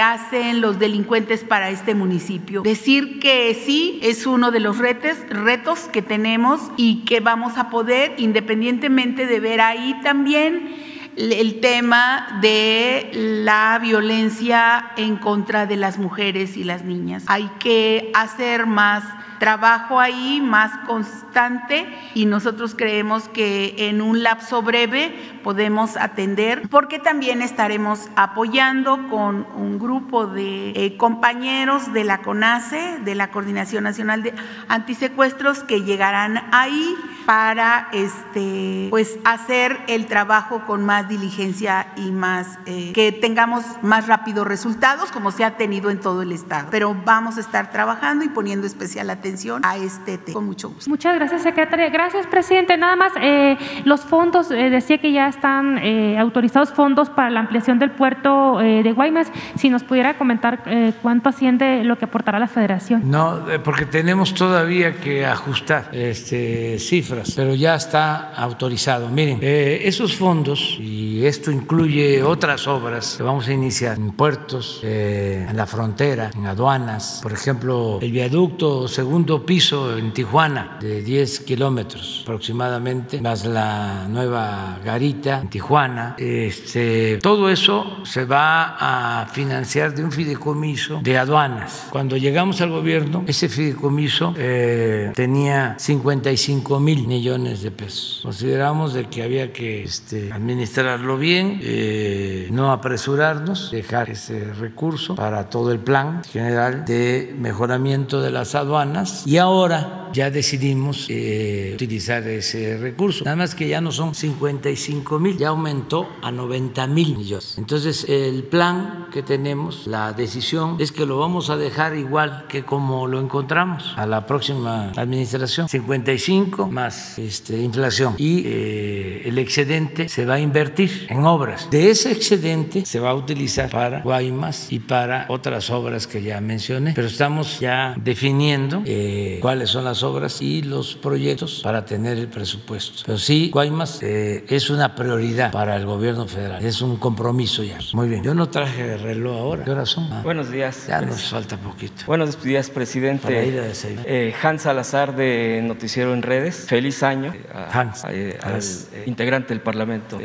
[SPEAKER 3] hacen los delincuentes para este municipio. Decir que sí es uno de los retos que tenemos y que vamos a poder, independientemente de ver ahí también el tema de la violencia en contra de las mujeres y las niñas. Hay que hacer más trabajo ahí más constante y nosotros creemos que en un lapso breve podemos atender porque también estaremos apoyando con un grupo de eh, compañeros de la CONACE, de la Coordinación Nacional de Antisecuestros que llegarán ahí para este pues hacer el trabajo con más diligencia y más eh, que tengamos más rápidos resultados como se ha tenido en todo el estado. Pero vamos a estar trabajando y poniendo especial atención a este tema. Con mucho gusto.
[SPEAKER 18] Muchas gracias, secretaria. Gracias, presidente. Nada más, eh, los fondos, eh, decía que ya están eh, autorizados fondos para la ampliación del puerto de Guaymas. Si nos pudiera comentar cuánto asciende lo que aportará la federación.
[SPEAKER 1] No, porque tenemos todavía que ajustar este, cifras, pero ya está autorizado. Miren, esos fondos, y esto incluye otras obras que vamos a iniciar en puertos, en la frontera, en aduanas, por ejemplo, el viaducto segundo segundo piso en Tijuana de 10 kilómetros aproximadamente, más la nueva garita en Tijuana. Este, todo eso se va a financiar de un fideicomiso de aduanas. Cuando llegamos al gobierno, ese fideicomiso eh, tenía 55 mil millones de pesos. Consideramos de que había que este, administrarlo bien, eh, no apresurarnos, dejar ese recurso para todo el plan general de mejoramiento de las aduanas y ahora ya decidimos eh, utilizar ese recurso. Nada más que ya no son 55 mil, ya aumentó a 90 mil millones. Entonces el plan que tenemos, la decisión es que lo vamos a dejar igual que como lo encontramos a la próxima administración, 55 más este, inflación y eh, el excedente se va a invertir en obras. De ese excedente se va a utilizar para Guaymas y para otras obras que ya mencioné, pero estamos ya definiendo eh, cuáles son las obras y los proyectos para tener el presupuesto. Pero sí, Guaymas eh, es una prioridad para el gobierno federal, es un compromiso ya. Muy bien, yo no traje reloj ahora. ¿Qué horas son?
[SPEAKER 19] Ah, Buenos días.
[SPEAKER 1] Ya nos falta poquito.
[SPEAKER 19] Buenos días, presidente.
[SPEAKER 1] Para ir a
[SPEAKER 19] eh, Hans Salazar de Noticiero en Redes. Feliz año
[SPEAKER 1] Hans,
[SPEAKER 19] al integrante del Parlamento.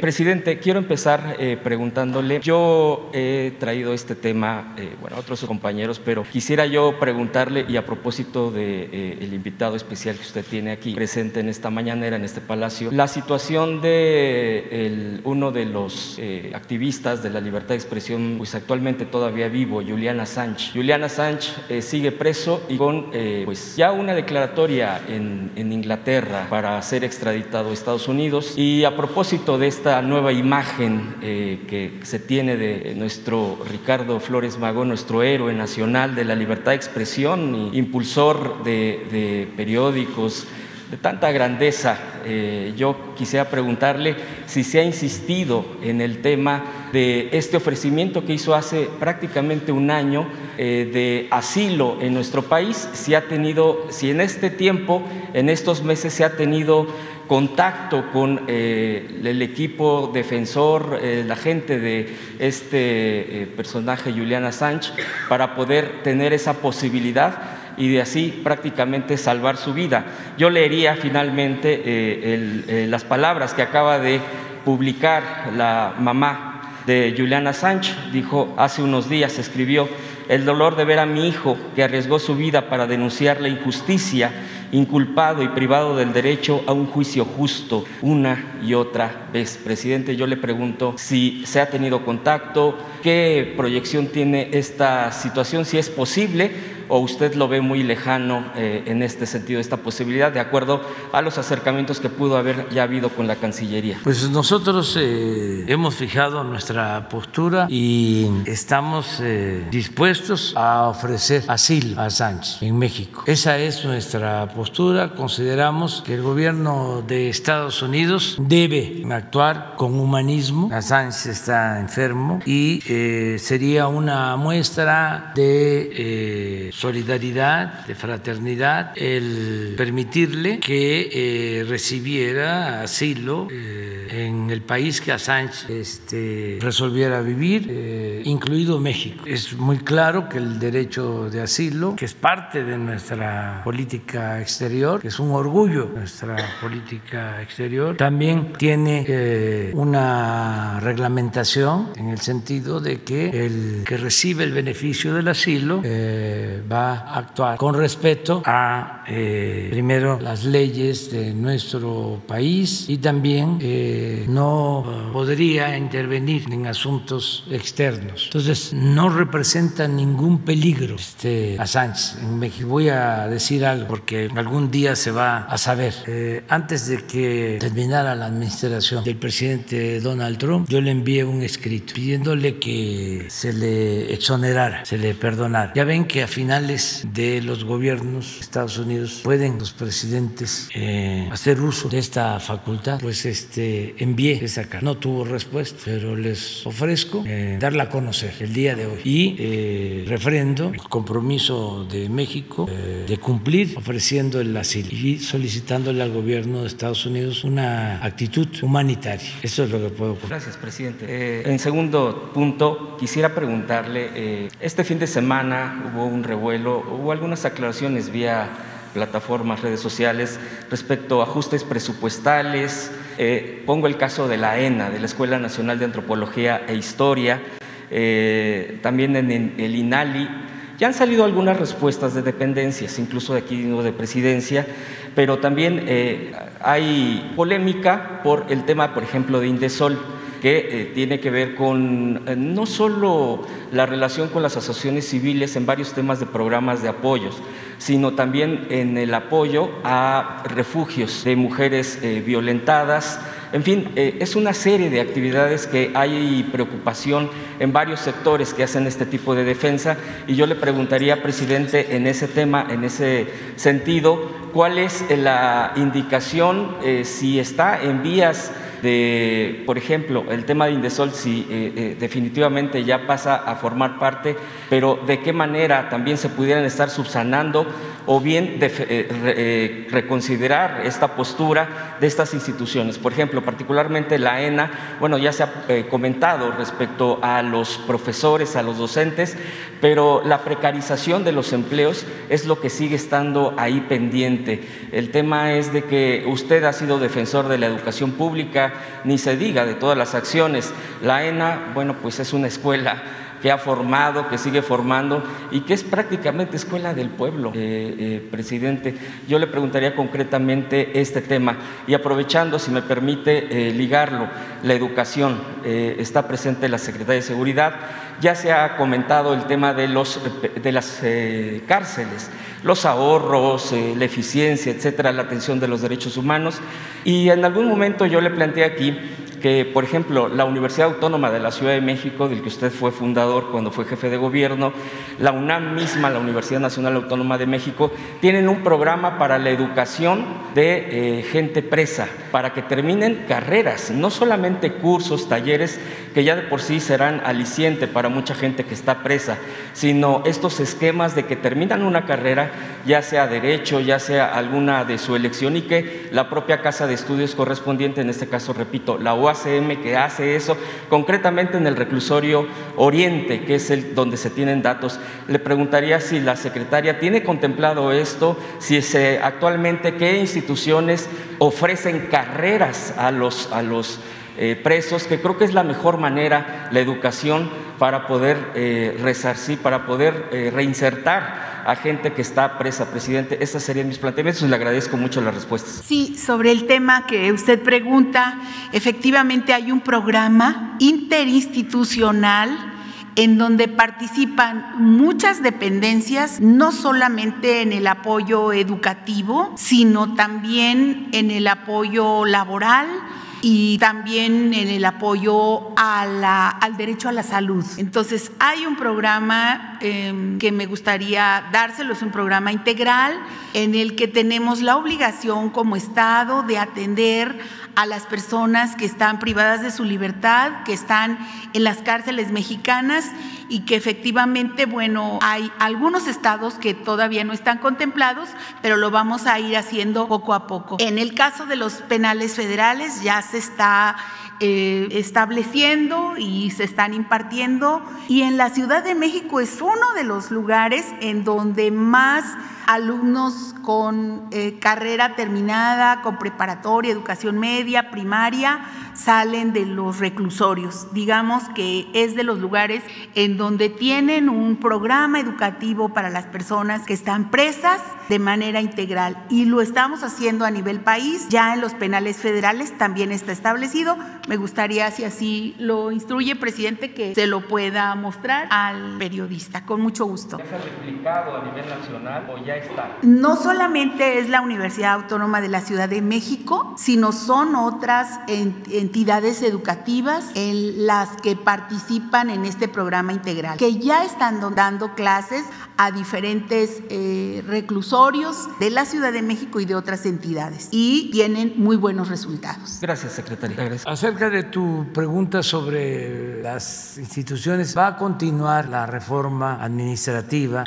[SPEAKER 19] presidente, quiero empezar preguntándole. Yo he traído este tema, bueno, a otros compañeros, pero quisiera yo preguntarle y a propósito del de, eh, invitado especial que usted tiene aquí presente en esta mañanera, en este palacio, la situación de uno de los eh, activistas de la libertad de expresión, pues actualmente todavía vivo, Juliana Assange. Juliana Assange eh, sigue preso y con pues ya una declaratoria en, en Inglaterra para ser extraditado a Estados Unidos. Y a propósito de esta nueva imagen que se tiene de nuestro Ricardo Flores Magón, nuestro héroe nacional de la libertad de expresión impulsor de, periódicos de tanta grandeza, eh, yo quisiera preguntarle si se ha insistido en el tema de este ofrecimiento que hizo hace prácticamente un año eh, de asilo en nuestro país, si ha tenido, si en este tiempo, en estos meses se ha tenido contacto con eh, el equipo defensor, eh, la gente de este eh, personaje, Juliana Sánchez, para poder tener esa posibilidad y de así prácticamente salvar su vida. Yo leería finalmente las palabras que acaba de publicar la mamá de Juliana Sánchez. Dijo, hace unos días escribió, el dolor de ver a mi hijo que arriesgó su vida para denunciar la injusticia inculpado y privado del derecho a un juicio justo una y otra vez. Presidente, yo le pregunto si se ha tenido contacto, qué proyección tiene esta situación, si es posible o usted lo ve muy lejano eh, en este sentido, esta posibilidad, de acuerdo a los acercamientos que pudo haber ya habido con la Cancillería?
[SPEAKER 1] Pues nosotros eh, hemos fijado nuestra postura y estamos eh, dispuestos a ofrecer asilo a Sánchez en México. Esa es nuestra postura. Consideramos que el gobierno de Estados Unidos debe actuar con humanismo. Sánchez está enfermo y sería una muestra de solidaridad, de fraternidad, el permitirle que eh, recibiera asilo eh, en el país que Assange este, resolviera vivir, eh, incluido México. Es muy claro que el derecho de asilo, que es parte de nuestra política exterior, que es un orgullo nuestra política exterior, también tiene una reglamentación en el sentido de que el que recibe el beneficio del asilo va a actuar con respeto a, eh, primero, las leyes de nuestro país y también eh, no podría intervenir en asuntos externos. Entonces, no representa ningún peligro este, a Sánchez. Me voy a decir algo porque algún día se va a saber. Eh, antes de que terminara la administración del presidente Donald Trump, yo le envié un escrito pidiéndole que se le exonerara, se le perdonara. Ya ven que a final de los gobiernos de Estados Unidos pueden los presidentes eh, hacer uso de esta facultad, pues este envié esa carta. No tuvo respuesta, pero les ofrezco eh, darla a conocer el día de hoy y eh, refrendo el compromiso de México de cumplir ofreciendo el asilo y solicitándole al gobierno de Estados Unidos una actitud humanitaria. Eso es lo que puedo
[SPEAKER 19] ocurrir. Gracias, presidente. en segundo punto, quisiera preguntarle, este fin de semana hubo un revuelo hubo algunas aclaraciones vía plataformas, redes sociales respecto a ajustes presupuestales. Eh, pongo el caso de la ENA, de la Escuela Nacional de Antropología e Historia, eh, también en el INALI. Ya han salido algunas respuestas de dependencias, incluso de aquí de presidencia, pero también eh, hay polémica por el tema, por ejemplo, de Indesol que eh, tiene que ver con eh, no solo la relación con las asociaciones civiles en varios temas de programas de apoyos, sino también en el apoyo a refugios de mujeres eh, violentadas. En fin, es una serie de actividades que hay preocupación en varios sectores que hacen este tipo de defensa y yo le preguntaría, presidente, en ese tema, en ese sentido, ¿cuál es la indicación si está en vías de, por ejemplo, el tema de Indesol, si eh, eh, definitivamente ya pasa a formar parte, pero de qué manera también se pudieran estar subsanando o bien eh, reconsiderar esta postura de estas instituciones. Por ejemplo, particularmente la ENA, bueno, ya se ha comentado respecto a los profesores, a los docentes, pero la precarización de los empleos es lo que sigue estando ahí pendiente. El tema es de que usted ha sido defensor de la educación pública, ni se diga de todas las acciones. La ENA, bueno, pues es una escuela que ha formado, que sigue formando y que es prácticamente escuela del pueblo, eh, eh, presidente. Yo le preguntaría concretamente este tema y aprovechando, si me permite, eh, ligarlo, la educación. está presente la Secretaría de Seguridad. Ya se ha comentado el tema de, los, de las cárceles, los ahorros, la eficiencia, etcétera, la atención de los derechos humanos. Y en algún momento yo le planteé aquí que, por ejemplo, la Universidad Autónoma de la Ciudad de México, del que usted fue fundador cuando fue jefe de gobierno, la UNAM misma, la Universidad Nacional Autónoma de México, tienen un programa para la educación de eh, gente presa, para que terminen carreras, no solamente cursos, talleres, que ya de por sí serán aliciente para mucha gente que está presa, sino estos esquemas de que terminan una carrera ya sea derecho, ya sea alguna de su elección y que la propia casa de estudios correspondiente, en este caso, repito, la UACM que hace eso, concretamente en el reclusorio Oriente, que es el donde se tienen datos, le preguntaría si la secretaria tiene contemplado esto, si se, actualmente qué instituciones ofrecen carreras a los, a los eh, presos, que creo que es la mejor manera, la educación, para poder eh, resarcir, para poder eh, reinsertar a gente que está presa, presidente. Estos serían mis planteamientos le agradezco mucho las respuestas.
[SPEAKER 3] Sí, sobre el tema que usted pregunta, efectivamente hay un programa interinstitucional en donde participan muchas dependencias, no solamente en el apoyo educativo, sino también en el apoyo laboral y también en el apoyo al derecho a la salud. Entonces, hay un programa em, que me gustaría dárselo, es un programa integral en el que tenemos la obligación como Estado de atender a las personas que están privadas de su libertad, que están en las cárceles mexicanas y que efectivamente, bueno, hay algunos estados que todavía no están contemplados, pero lo vamos a ir haciendo poco a poco. En el caso de los penales federales ya se está eh, estableciendo y se están impartiendo y en la Ciudad de México es uno de los lugares en donde más alumnos con eh, carrera terminada, con preparatoria, educación media, primaria, salen de los reclusorios. Digamos que es de los lugares en donde tienen un programa educativo para las personas que están presas de manera integral. Y lo estamos haciendo a nivel país, ya en los penales federales también está establecido. Me gustaría, si así lo instruye, presidente, que se lo pueda mostrar al periodista, con mucho gusto.
[SPEAKER 19] ¿Ya se replicado a nivel nacional o ya está?
[SPEAKER 3] No solamente es la Universidad Autónoma de la Ciudad de México, sino son otras entidades educativas en las que participan en este programa integral, que ya están dando clases a diferentes eh, reclusorios de la Ciudad de México y de otras entidades y tienen muy buenos resultados.
[SPEAKER 19] Gracias, secretaria.
[SPEAKER 1] Acerca de tu pregunta sobre las instituciones, va a continuar la reforma administrativa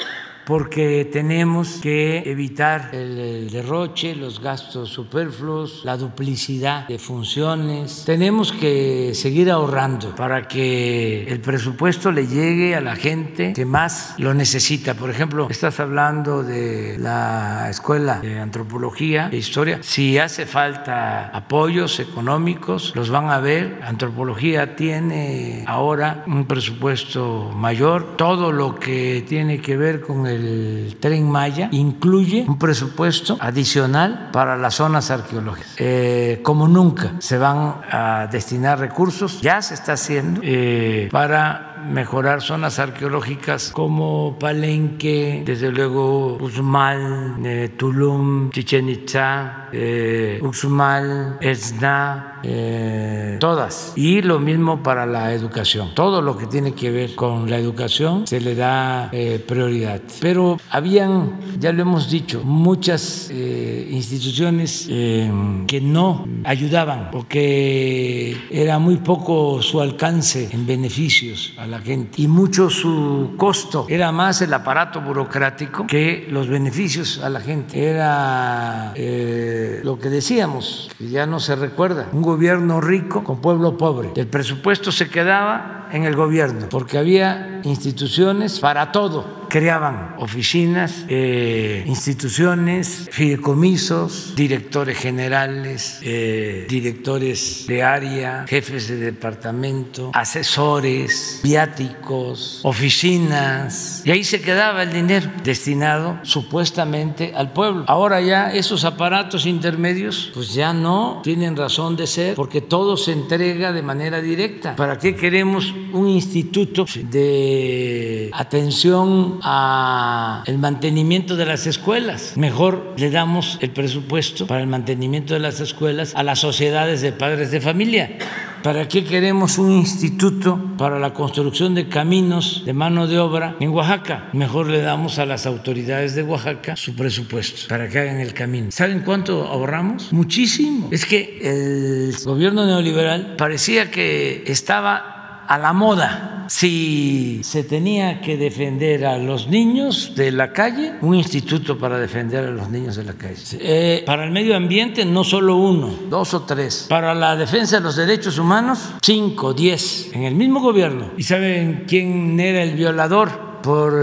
[SPEAKER 1] porque tenemos que evitar el derroche, los gastos superfluos, la duplicidad de funciones. Tenemos que seguir ahorrando para que el presupuesto le llegue a la gente que más lo necesita. Por ejemplo, estás hablando de la escuela de antropología e historia. Si hace falta apoyos económicos, los van a ver. Antropología tiene ahora un presupuesto mayor. Todo lo que tiene que ver con el el tren Maya incluye un presupuesto adicional para las zonas arqueológicas. Eh, como nunca se van a destinar recursos, ya se está haciendo eh, para mejorar zonas arqueológicas como Palenque, desde luego Uxmal, eh, Tulum, Chichen Itza, eh, Uxmal, Esna, eh, todas. Y lo mismo para la educación. Todo lo que tiene que ver con la educación se le da prioridad. Pero habían, ya lo hemos dicho, muchas instituciones que no ayudaban porque era muy poco su alcance en beneficios a la gente y mucho su costo era más el aparato burocrático que los beneficios a la gente. Era eh, lo que decíamos, que ya no se recuerda, un gobierno rico con pueblo pobre. El presupuesto se quedaba en el gobierno porque había instituciones para todo creaban oficinas, eh, instituciones, fideicomisos, directores generales, eh, directores de área, jefes de departamento, asesores, viáticos, oficinas, y ahí se quedaba el dinero destinado supuestamente al pueblo. Ahora ya esos aparatos intermedios pues ya no tienen razón de ser porque todo se entrega de manera directa. ¿Para qué queremos un instituto de atención a el mantenimiento de las escuelas. Mejor le damos el presupuesto para el mantenimiento de las escuelas a las sociedades de padres de familia. ¿Para qué queremos un instituto para la construcción de caminos de mano de obra en Oaxaca? Mejor le damos a las autoridades de Oaxaca su presupuesto para que hagan el camino. ¿Saben cuánto ahorramos? Muchísimo. Es que el gobierno neoliberal parecía que estaba a la moda. Si se tenía que defender a los niños de la calle, un instituto para defender a los niños de la calle. Eh, para el medio ambiente, no solo uno, dos o tres. Para la defensa de los derechos humanos, cinco, diez, en el mismo gobierno. ¿Y saben quién era el violador? Por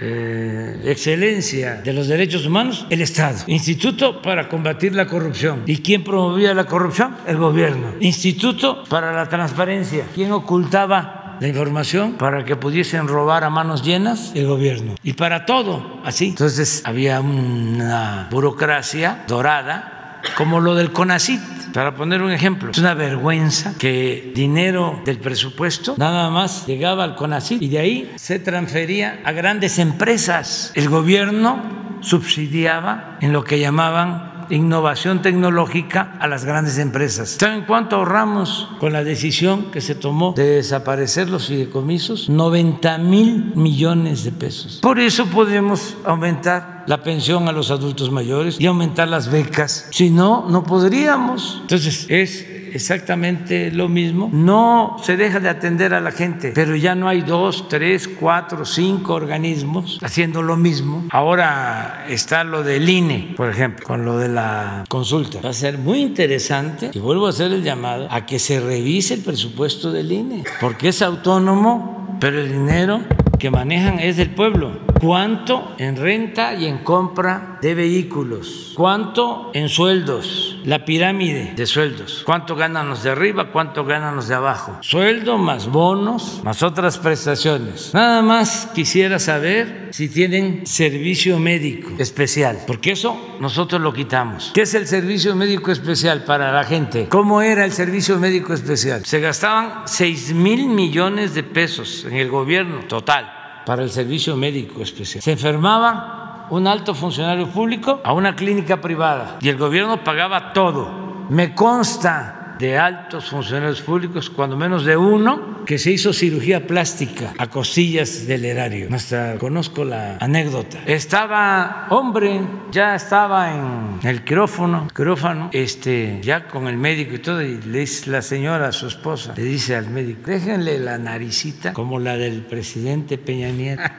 [SPEAKER 1] eh, excelencia de los derechos humanos, el Estado. Instituto para combatir la corrupción. ¿Y quién promovía la corrupción? El gobierno. Instituto para la transparencia. ¿Quién ocultaba la información para que pudiesen robar a manos llenas el gobierno. Y para todo, así. Entonces había una burocracia dorada, como lo del CONACIT para poner un ejemplo, es una vergüenza que dinero del presupuesto nada más llegaba al CONACYT y de ahí se transfería a grandes empresas. El gobierno subsidiaba en lo que llamaban innovación tecnológica a las grandes empresas. ¿Saben cuánto ahorramos con la decisión que se tomó de desaparecer los fideicomisos? 90 mil millones de pesos. Por eso podemos aumentar la pensión a los adultos mayores y aumentar las becas. Si no, no podríamos. Entonces, es exactamente lo mismo. No se deja de atender a la gente, pero ya no hay dos, tres, cuatro, cinco organismos haciendo lo mismo. Ahora está lo del INE, por ejemplo, con lo de la consulta. Va a ser muy interesante y vuelvo a hacer el llamado a que se revise el presupuesto del INE, porque es autónomo, pero el dinero que manejan es del pueblo. ¿Cuánto en renta y en compra de vehículos? ¿Cuánto en sueldos? La pirámide de sueldos. ¿Cuánto ganan los de arriba? ¿Cuánto ganan los de abajo? Sueldo más bonos, más otras prestaciones. Nada más quisiera saber si tienen servicio médico especial, porque eso nosotros lo quitamos. ¿Qué es el servicio médico especial para la gente? ¿Cómo era el servicio médico especial? Se gastaban 6 mil millones de pesos en el gobierno total para el servicio médico especial. Se enfermaba un alto funcionario público a una clínica privada y el gobierno pagaba todo. Me consta de altos funcionarios públicos, cuando menos de uno, que se hizo cirugía plástica a costillas del erario. Hasta conozco la anécdota. Estaba hombre, ya estaba en el quirófano, quirófano, este, ya con el médico y todo, y le dice la señora, su esposa, le dice al médico, déjenle la naricita como la del presidente Peña Nieto.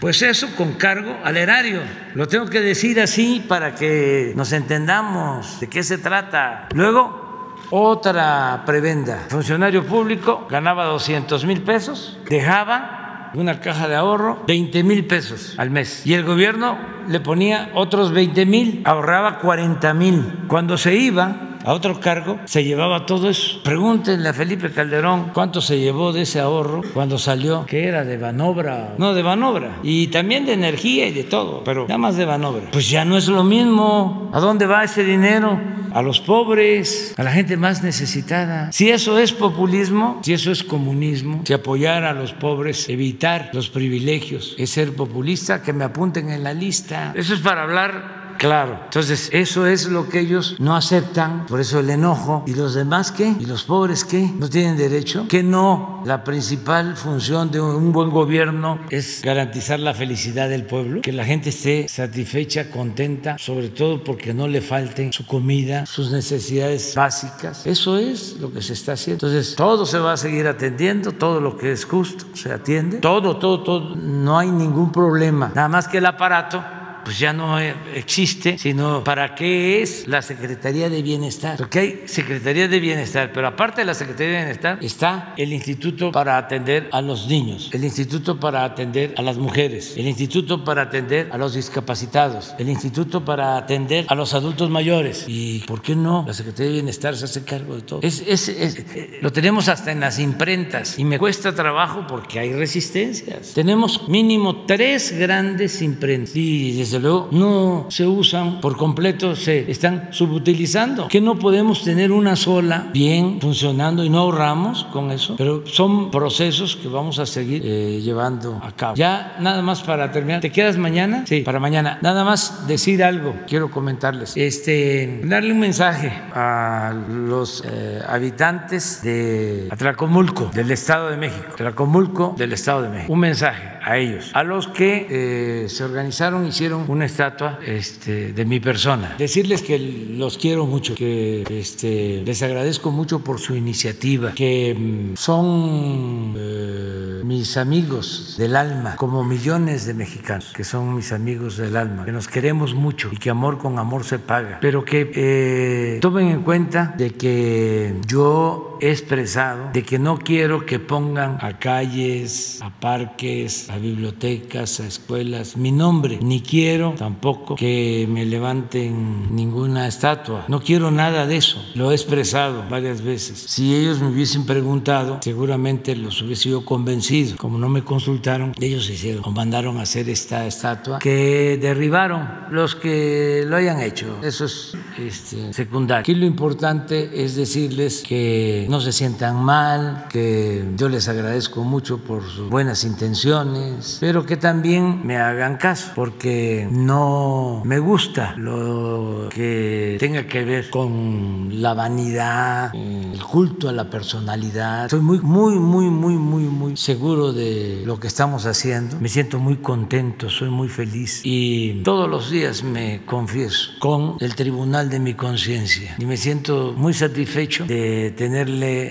[SPEAKER 1] Pues eso con cargo al erario. Lo tengo que decir así para que nos entendamos de qué se trata. Luego, otra prebenda. Funcionario público ganaba 200 mil pesos, dejaba una caja de ahorro 20 mil pesos al mes y el gobierno le ponía otros 20 mil, ahorraba 40 mil. Cuando se iba, a otro cargo, se llevaba todo eso. Pregúntenle a Felipe Calderón cuánto se llevó de ese ahorro cuando salió, que era de Banobra, no de Banobra, y también de energía y de todo, pero nada más de Banobra. Pues ya no es lo mismo. ¿A dónde va ese dinero? A los pobres, a la gente más necesitada. Si eso es populismo, si eso es comunismo, si apoyar a los pobres, evitar los privilegios, es ser populista, que me apunten en la lista. Eso es para hablar Claro. Entonces, eso es lo que ellos no aceptan, por eso el enojo. ¿Y los demás qué? ¿Y los pobres qué? ¿No tienen derecho? Que no, la principal función de un buen gobierno es garantizar la felicidad del pueblo, que la gente esté satisfecha, contenta, sobre todo porque no le falten su comida, sus necesidades básicas. Eso es lo que se está haciendo. Entonces, todo se va a seguir atendiendo, todo lo que es justo se atiende, todo, todo, todo, no hay ningún problema. Nada más que el aparato pues ya no existe, sino para qué es la Secretaría de Bienestar. Porque hay Secretaría de Bienestar, pero aparte de la Secretaría de Bienestar está el Instituto para atender a los niños, el Instituto para atender a las mujeres, el Instituto para atender a los discapacitados, el Instituto para atender a los adultos mayores. ¿Y por qué no? La Secretaría de Bienestar se hace cargo de todo. Es, eh, lo tenemos hasta en las imprentas y me cuesta trabajo porque hay resistencias. Tenemos mínimo tres grandes imprentas y desde luego no se usan por completo, se están subutilizando. Que no podemos tener una sola bien funcionando y no ahorramos con eso, pero son procesos que vamos a seguir eh, llevando a cabo. Ya nada más para terminar, ¿te quedas mañana? Sí, para mañana. Nada más decir algo, quiero comentarles. Este, darle un mensaje a los eh, habitantes de Atlacomulco, del Estado de México. Atlacomulco del Estado de México. Un mensaje a ellos, a los que eh, se organizaron, hicieron una estatua este, de mi persona. Decirles que los quiero mucho, que este, les agradezco mucho por su iniciativa, que mm, son eh, mis amigos del alma, como millones de mexicanos que son mis amigos del alma, que nos queremos mucho y que amor con amor se paga, pero que eh, tomen en cuenta de que yo he expresado de que no quiero que pongan a calles, a parques, a bibliotecas, a escuelas mi nombre, ni quiero tampoco que me levanten ninguna estatua. No quiero nada de eso. Lo he expresado varias veces. Si ellos me hubiesen preguntado, seguramente los hubiese yo convencido. Como no me consultaron, ellos hicieron o mandaron a hacer esta estatua que derribaron los que lo hayan hecho. Eso es este, secundario. Aquí lo importante es decirles que no se sientan mal, que yo les agradezco mucho por sus buenas intenciones, pero que también me hagan caso, porque no me gusta lo que tenga que ver con la vanidad, el culto a la personalidad. Estoy muy, muy, muy, muy, muy, muy seguro de lo que estamos haciendo. Me siento muy contento, soy muy feliz y todos los días me confieso con el tribunal de mi conciencia y me siento muy satisfecho de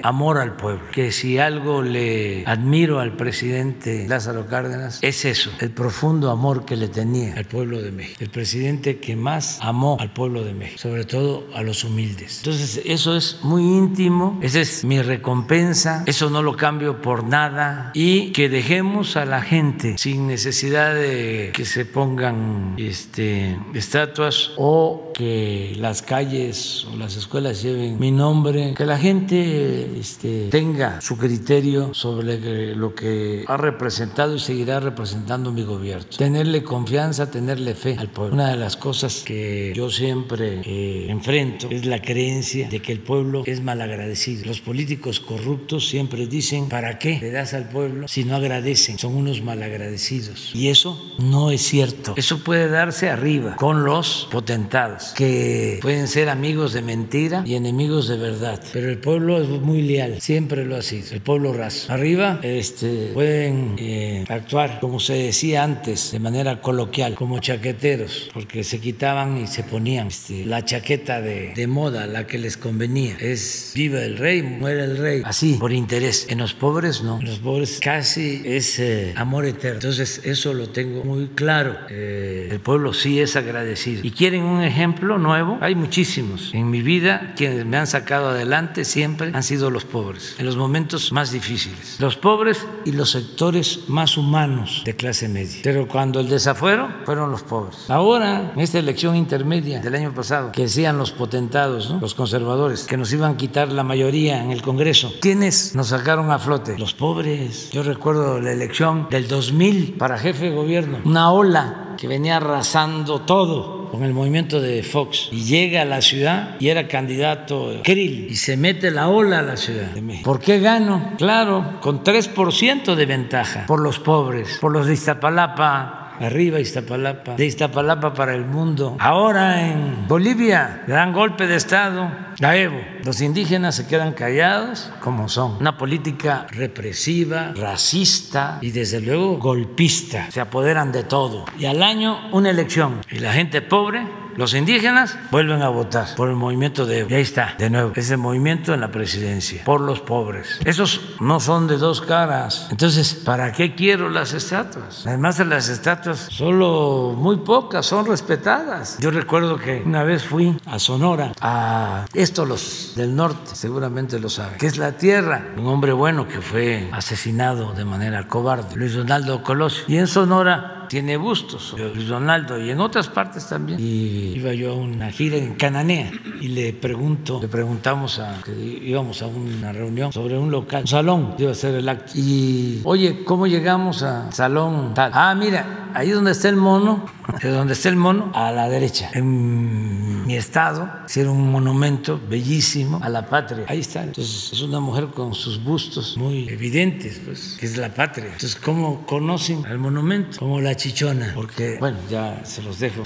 [SPEAKER 1] amor al pueblo, que si algo le admiro al presidente Lázaro Cárdenas es eso, el profundo amor que le tenía al pueblo de México, el presidente que más amó al pueblo de México, sobre todo a los humildes. Entonces, eso es muy íntimo, esa es mi recompensa, eso no lo cambio por nada. Y que dejemos a la gente sin necesidad de que se pongan este, estatuas o que las calles o las escuelas lleven mi nombre, que la gente este, tenga su criterio sobre lo que ha representado y seguirá representando mi gobierno. Tenerle confianza, tenerle fe al pueblo. Una de las cosas que yo siempre eh, enfrento es la creencia de que el pueblo es malagradecido. Los políticos corruptos siempre dicen, ¿para qué le das al pueblo si no agradecen? Son unos malagradecidos. Y eso no es cierto. Eso puede darse arriba con los potentados, que pueden ser amigos de mentira y enemigos de verdad. Pero el pueblo es muy leal, siempre lo ha sido. El pueblo raso. Arriba este, pueden eh, actuar, como se decía antes, de manera coloquial, como chaqueteros, porque se quitaban y se ponían este, la chaqueta de, de moda, la que les convenía. Es viva el rey, muere el rey. Así, por interés. En los pobres no. En los pobres casi es eh, amor eterno. Entonces, eso lo tengo muy claro. Eh, el pueblo sí es agradecido. ¿Y quieren un ejemplo nuevo? Hay muchísimos. En mi vida, quienes me han sacado adelante siempre han sido los pobres, en los momentos más difíciles. Los pobres y los sectores más humanos de clase media. Pero cuando el desafuero, fueron los pobres. Ahora, en esta elección intermedia del año pasado, que decían los potentados, los conservadores, que nos iban a quitar la mayoría en el Congreso, ¿quiénes nos sacaron a flote? Los pobres. Yo recuerdo la elección del 2000 para jefe de gobierno, una ola que venía arrasando todo con el movimiento de Fox y llega a la ciudad y era candidato Krill y se mete la ola a la ciudad de México. ¿Por qué gano? Claro, con 3% de ventaja por los pobres, por los de Iztapalapa, arriba Iztapalapa, de Iztapalapa para el mundo. Ahora en Bolivia, gran golpe de Estado, la Evo. Los indígenas se quedan callados como son. Una política represiva, racista y desde luego golpista. Se apoderan de todo. Y al año una elección. Y la gente pobre los indígenas vuelven a votar por el movimiento de... Y ahí está, de nuevo, ese movimiento en la presidencia, por los pobres. Esos no son de dos caras. Entonces, ¿para qué quiero las estatuas? Además de las estatuas, solo muy pocas son respetadas. Yo recuerdo que una vez fui a Sonora, a esto los del norte seguramente lo saben, que es la tierra, un hombre bueno que fue asesinado de manera cobarde, Luis Donaldo Colosio. Y en Sonora tiene bustos, Luis Donaldo, y en otras partes también. Y iba yo a una gira en Cananea y le pregunto, le preguntamos a, que íbamos a una reunión sobre un local, un salón, iba a ser el acto. Y, oye, ¿cómo llegamos a salón tal? Ah, mira, ahí donde está el mono, de donde está el mono, a la derecha. En mi estado hicieron un monumento bellísimo a la patria. Ahí está. Entonces, es una mujer con sus bustos muy evidentes, pues, que es la patria. Entonces, ¿cómo conocen al monumento? Como la chichona, porque, bueno, ya se los dejo.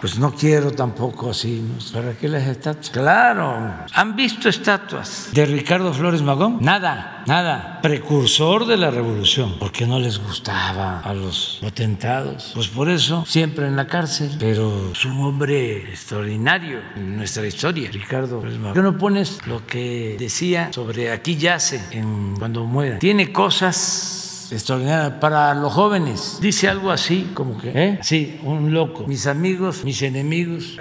[SPEAKER 1] Pues no quiero tampoco así. ¿Para qué las estatuas? Claro, ¿han visto estatuas de Ricardo Flores Magón? Nada, nada. Precursor de la revolución, porque no les gustaba a los potentados. Pues por eso siempre en la cárcel, pero es un hombre extraordinario en nuestra historia, Ricardo. ¿Por qué no pones lo que decía sobre aquí yace en cuando muera? Tiene cosas extraordinaria para los jóvenes. Dice algo así, como que, ¿eh? Sí, un loco. Mis amigos, mis enemigos.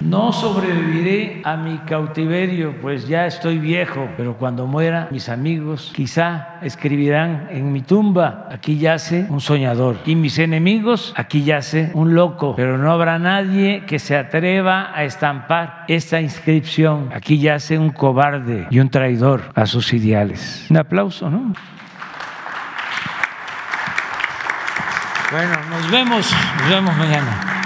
[SPEAKER 1] No sobreviviré a mi cautiverio, pues ya estoy viejo, pero cuando muera, mis amigos quizá escribirán en mi tumba, aquí yace un soñador. Y mis enemigos, aquí yace un loco, pero no habrá nadie que se atreva a estampar esta inscripción. Aquí yace un cobarde y un traidor a sus ideales. Un aplauso, ¿no? Bueno, nos vemos, nos vemos mañana.